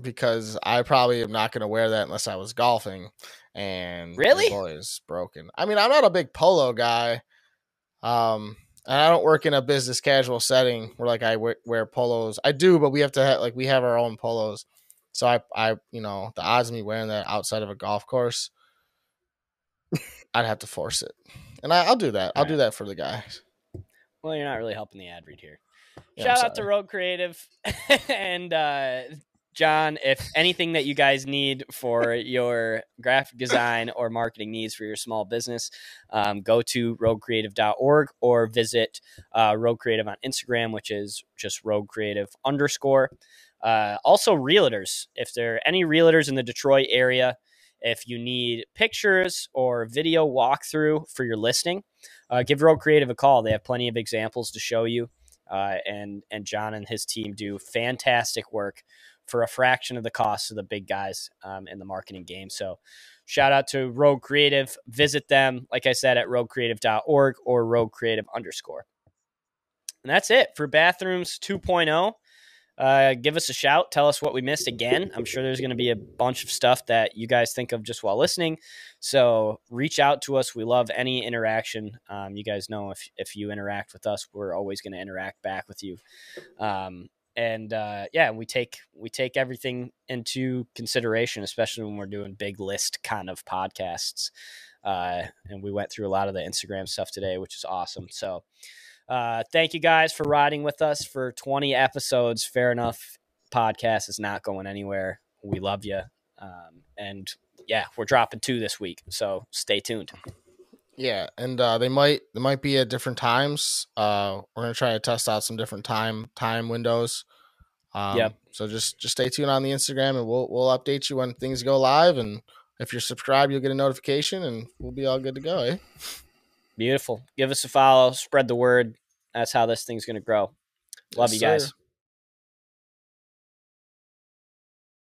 because I probably am not gonna wear that unless I was golfing. And Really? boy is broken. I mean, I'm not a big polo guy. Um, and I don't work in a business casual setting where like I wear, wear polos. I do, but we have to have like we have our own polos. So I, I, you know, the odds of me wearing that outside of a golf course, I'd have to force it, and I, I'll do that. I'll do that for the guys. Well, you're not really helping the ad read here. Yeah, Shout out to. Rogue Creative and uh, John. If anything that you guys need for your graphic design or marketing needs for your small business, um, go to roguecreative.org or visit uh, Rogue Creative on Instagram, which is just Rogue Creative underscore. Uh, also, realtors. If there are any realtors in the Detroit area If you need pictures or video walkthrough for your listing, uh, give Rogue Creative a call. They have plenty of examples to show you. Uh, and and John and his team do fantastic work for a fraction of the cost of the big guys um, in the marketing game. So, shout out to Rogue Creative. Visit them, like I said, at roguecreative.org or Rogue Creative underscore. And that's it for Bathrooms 2.0 uh, give us a shout. Tell us what we missed again. I'm sure there's going to be a bunch of stuff that you guys think of just while listening. So reach out to us. We love any interaction. Um, you guys know if, if you interact with us, we're always going to interact back with you. Um, and uh, yeah, we take we take everything into consideration, especially when we're doing big list kind of podcasts. Uh, and we went through a lot of the Instagram stuff today, which is awesome. So uh, thank you guys for riding with us for 20 episodes. Fair enough. Podcast is not going anywhere. We love you. Um, and yeah, we're dropping two this week. So stay tuned. Yeah, and uh, they might they might be at different times. Uh, we're gonna try to test out some different time time windows. Um, Yep. So just just stay tuned on the Instagram, and we'll we'll update you when things go live. And if you're subscribed, you'll get a notification, and we'll be all good to go. Eh? Beautiful. Give us a follow. Spread the word. That's how this thing's going to grow. Love Yes, you guys. sir.